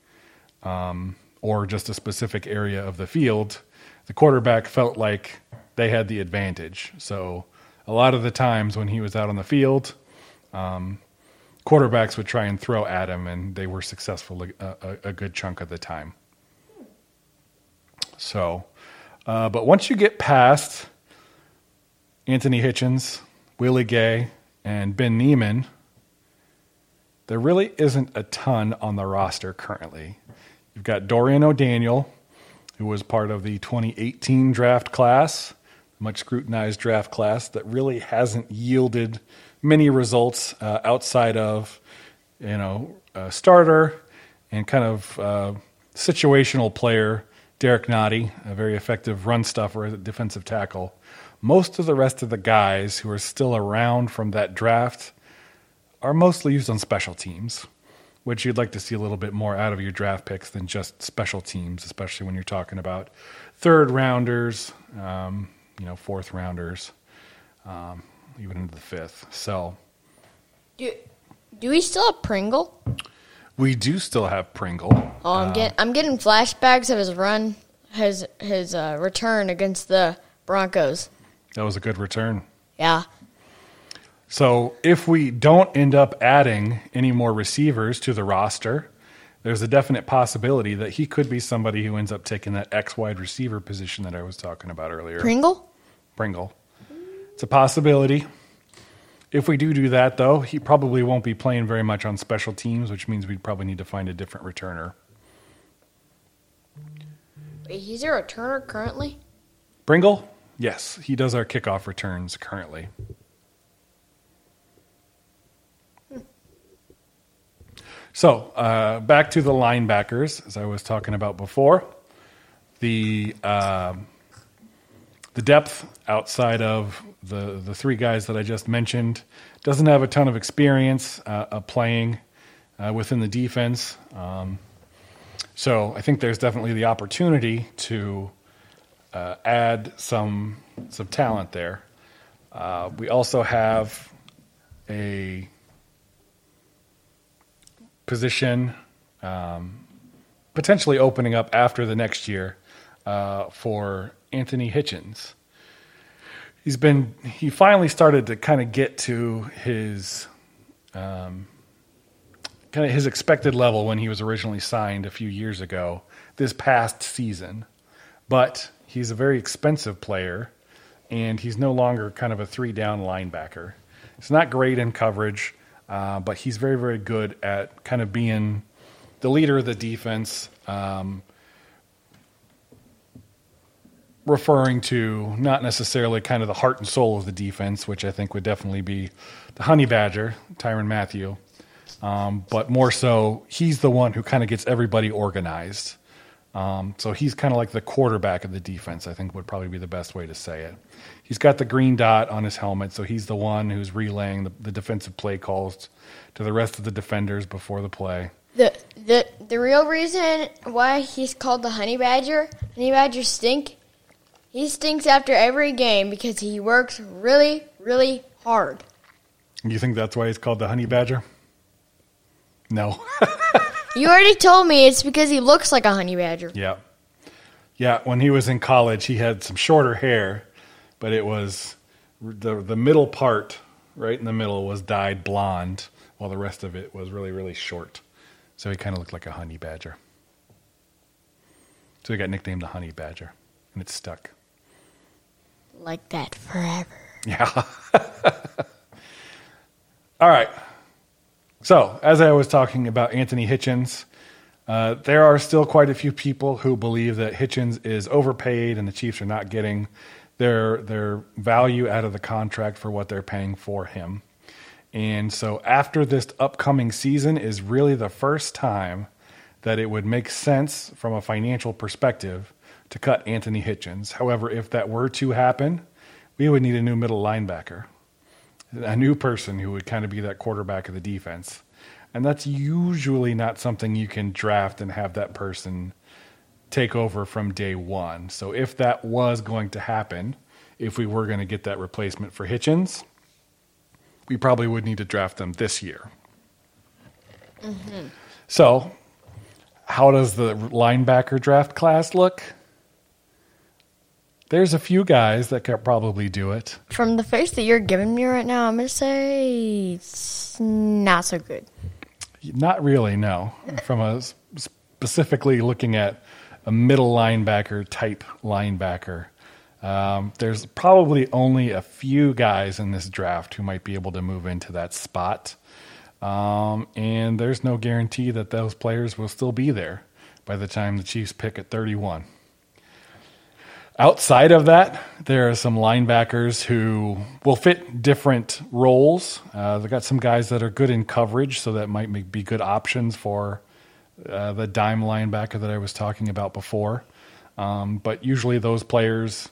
um, or just a specific area of the field, the quarterback felt like they had the advantage. So a lot of the times when he was out on the field, um, quarterbacks would try and throw at him, and they were successful a, a, a good chunk of the time. So, uh, but once you get past Anthony Hitchens, Willie Gay, and Ben Niemann, there really isn't a ton on the roster currently. You've got Dorian O'Daniel, who was part of the 2018 draft class, much scrutinized draft class that really hasn't yielded many results uh, outside of, you know, a starter and kind of uh, situational player Derrick Nnadi, a very effective run stuffer a defensive tackle. Most of the rest of the guys who are still around from that draft are mostly used on special teams, which you'd like to see a little bit more out of your draft picks than just special teams, especially when you're talking about third rounders, um, you know, fourth rounders, um, even into the fifth. So, do do we still have Pringle? We do still have Pringle. Oh, I'm, uh, get, I'm getting flashbacks of his run, his his uh, return against the Broncos. That was a good return. Yeah. So if we don't end up adding any more receivers to the roster, there's a definite possibility that he could be somebody who ends up taking that X wide receiver position that I was talking about earlier. Pringle? Pringle. It's a possibility. If we do do that, though, he probably won't be playing very much on special teams, which means we'd probably need to find a different returner. Wait, he's a returner currently? Pringle? Yes, he does our kickoff returns currently. So, uh, back to the linebackers, as I was talking about before. The. Uh, the depth outside of the the three guys that I just mentioned doesn't have a ton of experience uh, playing uh, within the defense. Um, so I think there's definitely the opportunity to uh, add some some talent there. Uh, we also have a position um, potentially opening up after the next year uh, for Anthony Hitchens. He's been he finally started to kind of get to his um, kind of his expected level when he was originally signed a few years ago this past season. But he's a very expensive player and he's no longer kind of a three down linebacker. He's not great in coverage, uh, but he's very, very good at kind of being the leader of the defense, um, referring to not necessarily kind of the heart and soul of the defense, which I think would definitely be the Honey Badger, Tyrann Mathieu, um, but more so he's the one who kind of gets everybody organized. Um, so he's kind of like the quarterback of the defense, I think would probably be the best way to say it. He's got the green dot on his helmet, so he's the one who's relaying the, the defensive play calls to the rest of the defenders before the play. The, the the real reason why he's called the honey badger, honey badgers stink, he stinks after every game because he works really, really hard. You think that's why he's called the honey badger? No. you already told me it's because he looks like a honey badger. Yeah. Yeah, when he was in college, he had some shorter hair, but it was the the middle part, right in the middle was dyed blonde, while the rest of it was really really short. So he kind of looked like a honey badger. So he got nicknamed the honey badger, and it stuck like that forever. Yeah. All right. So, as I was talking about Anthony Hitchens, uh, there are still quite a few people who believe that Hitchens is overpaid and the Chiefs are not getting their their value out of the contract for what they're paying for him. And so, after this upcoming season is really the first time that it would make sense from a financial perspective to cut Anthony Hitchens. However, if that were to happen, we would need a new middle linebacker, a new person who would kind of be that quarterback of the defense. And that's usually not something you can draft and have that person take over from day one. So if that was going to happen, if we were going to get that replacement for Hitchens, we probably would need to draft them this year. Mm-hmm. So how does the linebacker draft class look? There's a few guys that could probably do it. From the face that you're giving me right now, I'm going to say it's not so good. Not really, no. From a specifically looking at a middle linebacker type linebacker, um, there's probably only a few guys in this draft who might be able to move into that spot. Um, and there's no guarantee that those players will still be there by the time the Chiefs pick at 31. Outside of that, there are some linebackers who will fit different roles. Uh, they've got some guys that are good in coverage, so that might make, be good options for uh, the dime linebacker that I was talking about before. Um, but usually, those players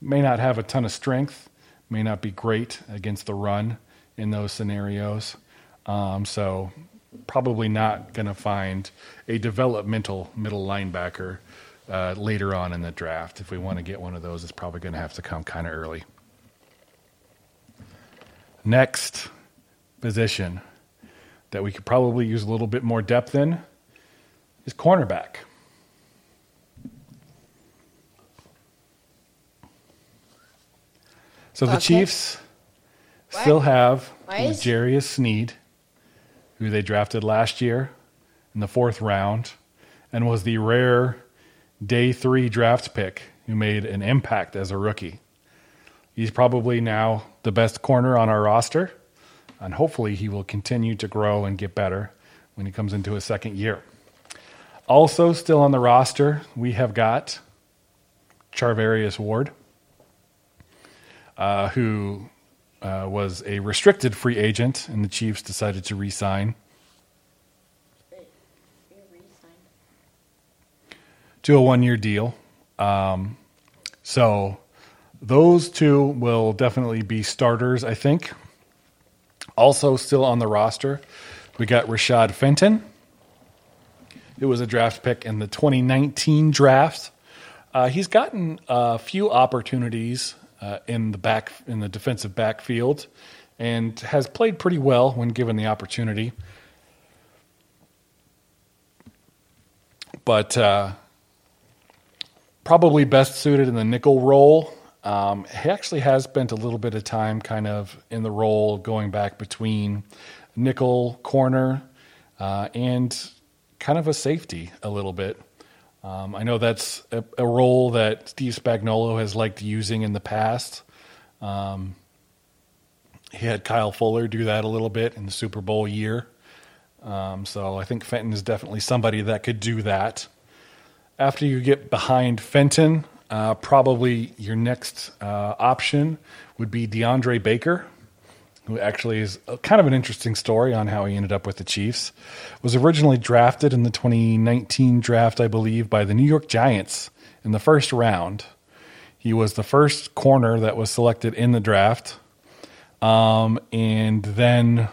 may not have a ton of strength, may not be great against the run in those scenarios. Um, so probably not going to find a developmental middle linebacker uh, later on in the draft. If we want to get one of those, it's probably going to have to come kind of early. Next position that we could probably use a little bit more depth in is cornerback. So the okay. Chiefs still have Jarius Sneed who they drafted last year in the fourth round and was the rare day three draft pick who made an impact as a rookie. He's probably now the best corner on our roster, and hopefully he will continue to grow and get better when he comes into his second year. Also, still on the roster, we have got Charvarius Ward, uh, who uh, was a restricted free agent, and the Chiefs decided to re-sign. To a one-year deal. Um, so those two will definitely be starters, I think. Also, still on the roster, we got Rashad Fenton. It was a draft pick in the 2019 draft. Uh, he's gotten a few opportunities uh, in the back in the defensive backfield, and has played pretty well when given the opportunity. But uh, probably best suited in the nickel role. Um, he actually has spent a little bit of time kind of in the role going back between nickel corner uh, and kind of a safety a little bit. Um, I know that's a, a, role that Steve Spagnuolo has liked using in the past. Um, he had Kyle Fuller do that a little bit in the Super Bowl year. Um, so I think Fenton is definitely somebody that could do that. After you get behind Fenton, uh, probably your next uh, option would be DeAndre Baker who actually is kind of an interesting story on how he ended up with the Chiefs, was originally drafted in the 2019 draft, I believe, by the New York Giants in the first round. He was the first corner that was selected in the draft. Um, and then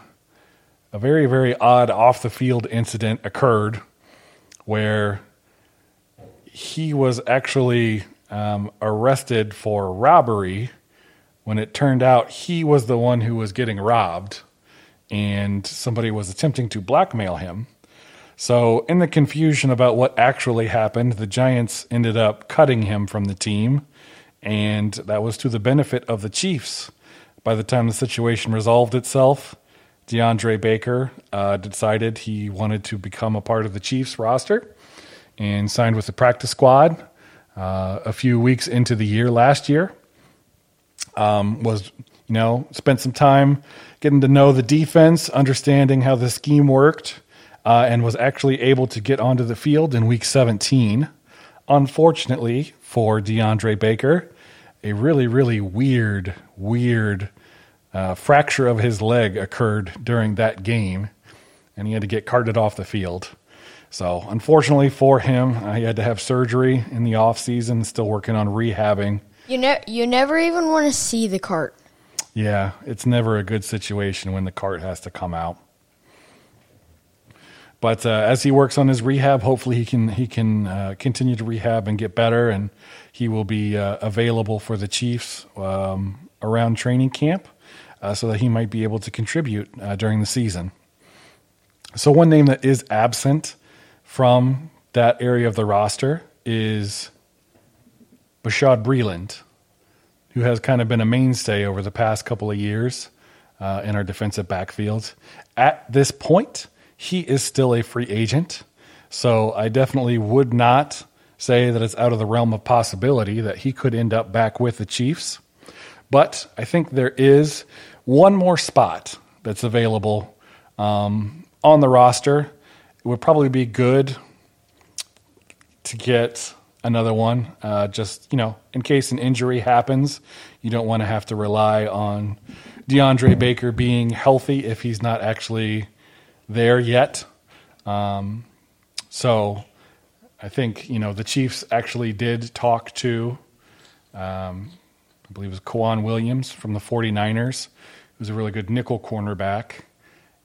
a very, very odd off the field incident occurred where he was actually um, arrested for robbery when it turned out he was the one who was getting robbed and somebody was attempting to blackmail him. So, in the confusion about what actually happened, the Giants ended up cutting him from the team, and that was to the benefit of the Chiefs. By the time the situation resolved itself, DeAndre Baker uh, decided he wanted to become a part of the Chiefs roster and signed with the practice squad uh, a few weeks into the year last year um, was you know, spent some time getting to know the defense, understanding how the scheme worked, uh, and was actually able to get onto the field in week 17. Unfortunately for DeAndre Baker, a really, really weird, weird uh, fracture of his leg occurred during that game, and he had to get carted off the field. So, unfortunately for him, uh, he had to have surgery in the off season. Still working on rehabbing. You ne- you never even want to see the cart. Yeah, it's never a good situation when the cart has to come out. But uh, as he works on his rehab, hopefully he can he can uh, continue to rehab and get better, and he will be uh, available for the Chiefs um, around training camp, uh, so that he might be able to contribute uh, during the season. So one name that is absent from that area of the roster is Bashad Breeland, who has kind of been a mainstay over the past couple of years uh, in our defensive backfield. At this point, he is still a free agent. So I definitely would not say that it's out of the realm of possibility that he could end up back with the Chiefs. But I think there is one more spot that's available um, on the roster. It would probably be good to get another one, uh, just you know, in case an injury happens, you don't want to have to rely on DeAndre Baker being healthy if he's not actually there yet. Um, so I think you know the Chiefs actually did talk to, um, I believe it was K'Waun Williams from the 49ers, He was a really good nickel cornerback,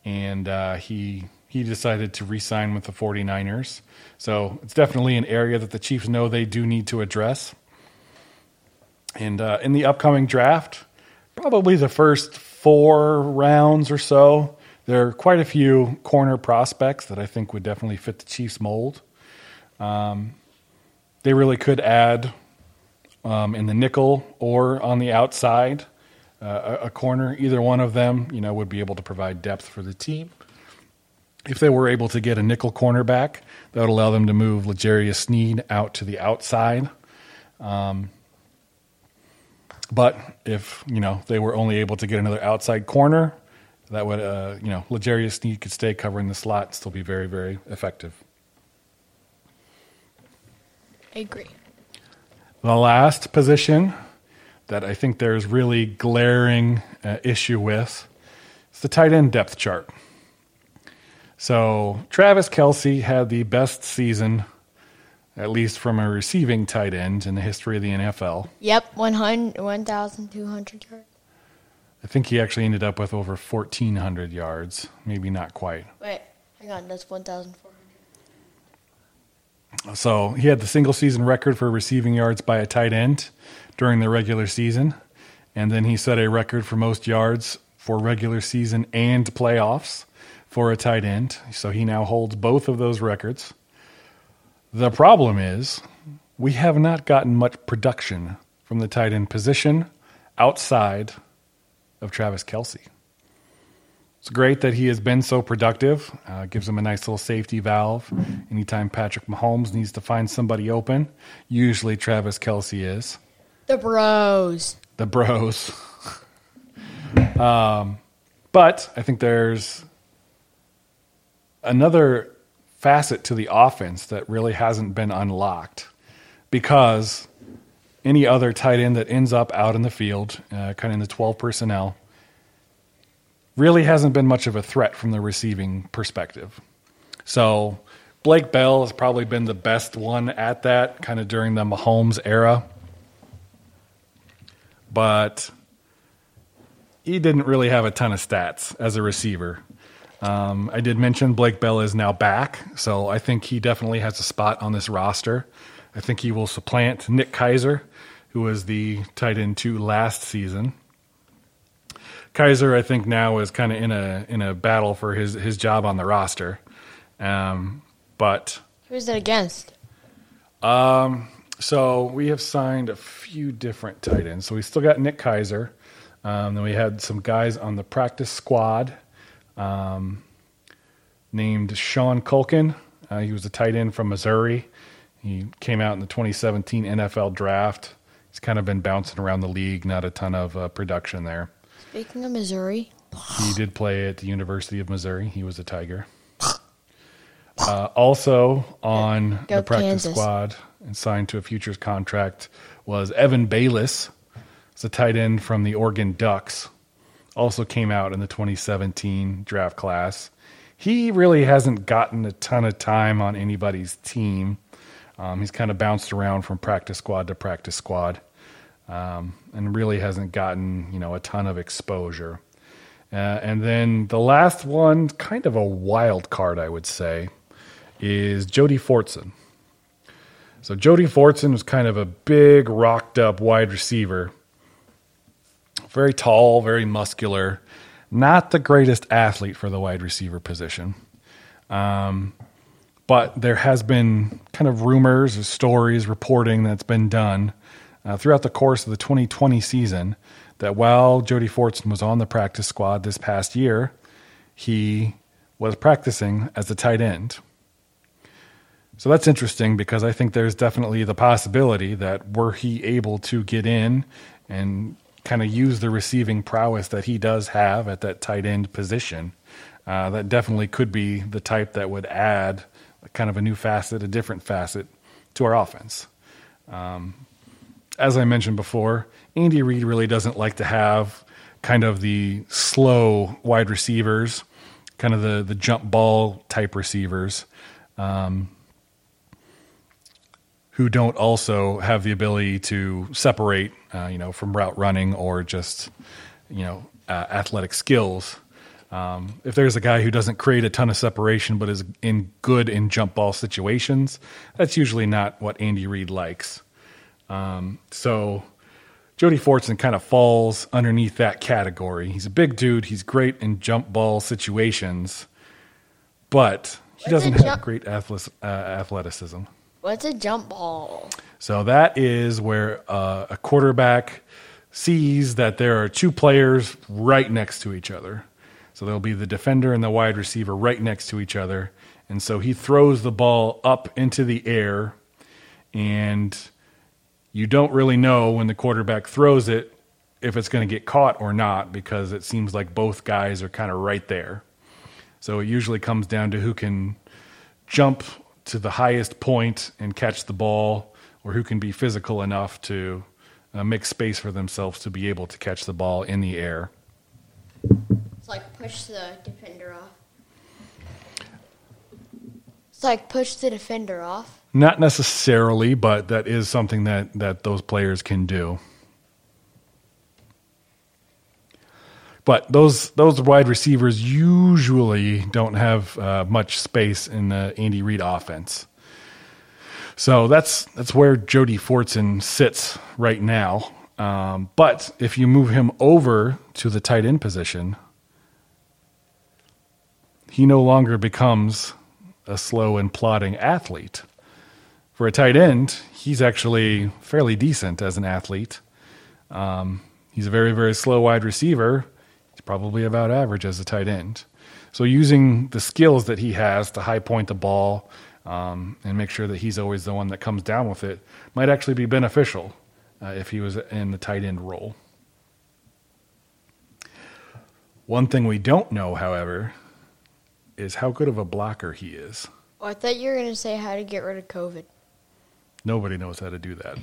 and uh, he he decided to re-sign with the 49ers. So it's definitely an area that the Chiefs know they do need to address. And uh, in the upcoming draft, probably the first four rounds or so, there are quite a few corner prospects that I think would definitely fit the Chiefs mold. Um, they really could add um, in the nickel or on the outside uh, a, a corner. Either one of them, you know, would be able to provide depth for the team. If they were able to get a nickel cornerback, that would allow them to move L'Jarius Sneed out to the outside. Um, but if you know they were only able to get another outside corner, that would uh, you know L'Jarius Sneed could stay covering the slot and still be very very effective. I agree. The last position that I think there's really glaring uh, issue with is the tight end depth chart. So Travis Kelce had the best season, at least from a receiving tight end in the history of the NFL. Yep, 1,200 yards. I think he actually ended up with over 1,400 yards, maybe not quite. Wait, hang on, that's 1,400. So he had the single season record for receiving yards by a tight end during the regular season. And then he set a record for most yards for regular season and playoffs for a tight end. So he now holds both of those records. The problem is we have not gotten much production from the tight end position outside of Travis Kelce. It's great that he has been so productive. Uh, gives him a nice little safety valve. Anytime Patrick Mahomes needs to find somebody open, usually Travis Kelce is. The bros. The bros. um, but I think there's another facet to the offense that really hasn't been unlocked because any other tight end that ends up out in the field, uh, kind of in the 12 personnel, really hasn't been much of a threat from the receiving perspective. So Blake Bell has probably been the best one at that, kind of during the Mahomes era. But he didn't really have a ton of stats as a receiver. Um, I did mention Blake Bell is now back, so I think he definitely has a spot on this roster. I think he will supplant Nick Keizer, who was the tight end two last season. Keizer, I think now is kind of in a in a battle for his his job on the roster, um, but who's it against? Um, so we have signed a few different tight ends. So we still got Nick Keizer. Um, then we had some guys on the practice squad um, named Sean Culkin. Uh, he was a tight end from Missouri. He came out in the 2017 NFL draft. He's kind of been bouncing around the league, not a ton of uh, production there. Speaking of Missouri, He did play at the University of Missouri. He was a Tiger. Uh, also on Go the practice Kansas. squad and signed to a futures contract was Evan Baylis. It's a tight end from the Oregon Ducks. Also came out in the 2017 draft class. He really hasn't gotten a ton of time on anybody's team. Um, he's kind of bounced around from practice squad to practice squad, um, and really hasn't gotten you know a ton of exposure. Uh, and then the last one, kind of a wild card, I would say, is Jody Fortson. So Jody Fortson was kind of a big, rocked up wide receiver. Very tall, very muscular. Not the greatest athlete for the wide receiver position. Um, but there has been kind of rumors or stories reporting that's been done uh, throughout the course of the 2020 season that while Jody Fortson was on the practice squad this past year, he was practicing as a tight end. So that's interesting because I think there's definitely the possibility that were he able to get in and kind of use the receiving prowess that he does have at that tight end position, uh, that definitely could be the type that would add kind of a new facet, a different facet to our offense. Um, as I mentioned before, Andy Reid really doesn't like to have kind of the slow wide receivers, kind of the the jump ball type receivers. Um, who don't also have the ability to separate, uh, you know, from route running or just, you know, uh, athletic skills. Um, if there's a guy who doesn't create a ton of separation but is in good in jump ball situations, that's usually not what Andy Reid likes. Um, so Jody Fortson kind of falls underneath that category. He's a big dude. He's great in jump ball situations, but he What's doesn't have jump- great uh, athleticism. What's a jump ball? So that is where uh, a quarterback sees that there are two players right next to each other. So there'll be the defender and the wide receiver right next to each other. And so he throws the ball up into the air, and you don't really know when the quarterback throws it if it's going to get caught or not because it seems like both guys are kind of right there. So it usually comes down to who can jump to the highest point and catch the ball, or who can be physical enough to uh, make space for themselves to be able to catch the ball in the air. It's like push the defender off. It's like push the defender off. Not necessarily, but that is something that, that those players can do. But those those wide receivers usually don't have uh, much space in the Andy Reid offense. So that's that's where Jody Fortson sits right now. Um, but if you move him over to the tight end position, he no longer becomes a slow and plodding athlete. For a tight end, he's actually fairly decent as an athlete. Um, he's a very, very slow wide receiver. Probably about average as a tight end. So, using the skills that he has to high point the ball um, and make sure that he's always the one that comes down with it might actually be beneficial uh, if he was in the tight end role. One thing we don't know, however, is how good of a blocker he is. Oh, I thought you were gonna say how to get rid of COVID. Nobody knows how to do that.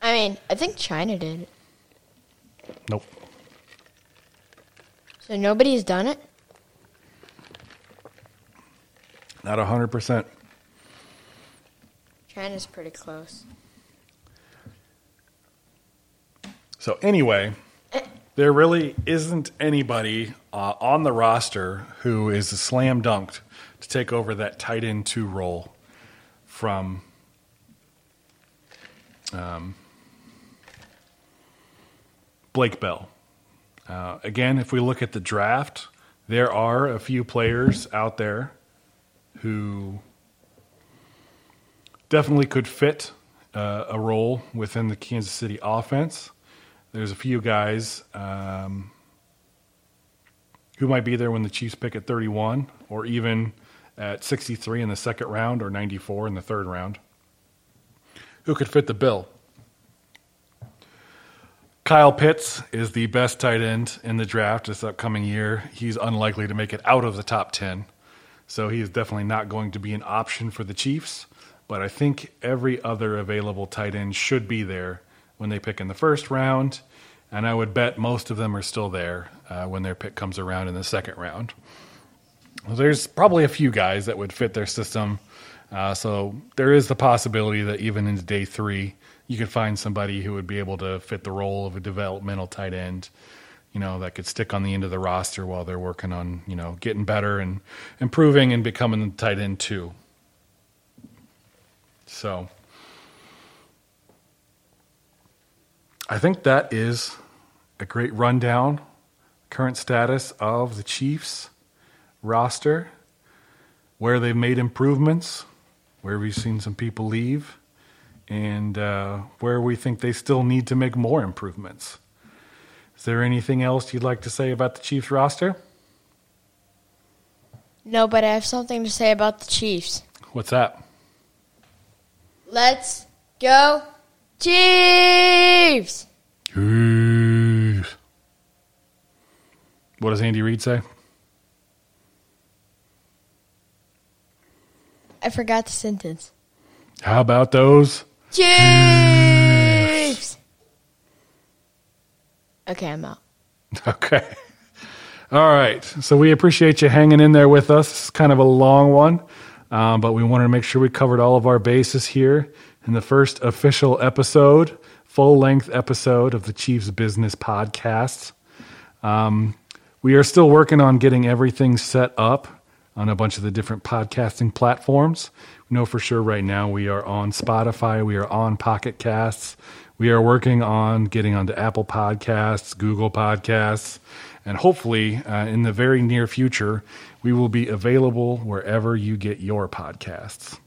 I mean, I think China did. Nope. So nobody's done it. Not 100%. China's pretty close. So, anyway, there really isn't anybody uh, on the roster who is a slam dunked to take over that tight end two role from um, Blake Bell. Uh, again, if we look at the draft, there are a few players out there who definitely could fit uh, a role within the Kansas City offense. There's a few guys um, who might be there when the Chiefs pick at 31, or even at 63 in the second round, or 94 in the third round, who could fit the bill. Kyle Pitts is the best tight end in the draft this upcoming year. He's unlikely to make it out of the top 10. So he is definitely not going to be an option for the Chiefs. But I think every other available tight end should be there when they pick in the first round. And I would bet most of them are still there uh, when their pick comes around in the second round. There's probably a few guys that would fit their system. Uh, so there is the possibility that even into day three, you could find somebody who would be able to fit the role of a developmental tight end, you know, that could stick on the end of the roster while they're working on, you know, getting better and improving and becoming the tight end too. So I think that is a great rundown, current status of the Chiefs roster, where they've made improvements, where we've seen some people leave and uh, where we think they still need to make more improvements. Is there anything else you'd like to say about the Chiefs roster? No, but I have something to say about the Chiefs. What's that? Let's go, Chiefs! Chiefs. What does Andy Reid say? I forgot the sentence. How about those Chiefs! Okay, I'm out. Okay. All right. So we appreciate you hanging in there with us. It's kind of a long one, um, but we wanted to make sure we covered all of our bases here in the first official episode, full length episode of the Chiefs Business Podcast. Um, we are still working on getting everything set up on a bunch of the different podcasting platforms. Know for sure right now we are on Spotify, we are on Pocket Casts, we are working on getting onto Apple Podcasts, Google Podcasts, and hopefully uh, in the very near future, we will be available wherever you get your podcasts.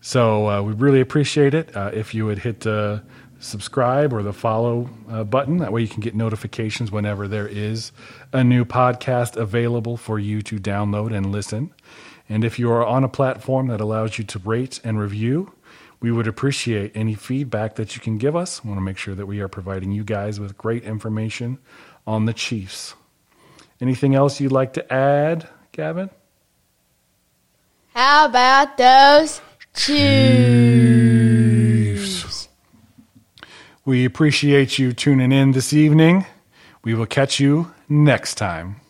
So uh, we really appreciate it uh, if you would hit uh, subscribe or the follow uh, button. That way you can get notifications whenever there is a new podcast available for you to download and listen. And if you are on a platform that allows you to rate and review, we would appreciate any feedback that you can give us. We want to make sure that we are providing you guys with great information on the Chiefs. Anything else you'd like to add, Gavin? How about those Chiefs? We appreciate you tuning in this evening. We will catch you next time.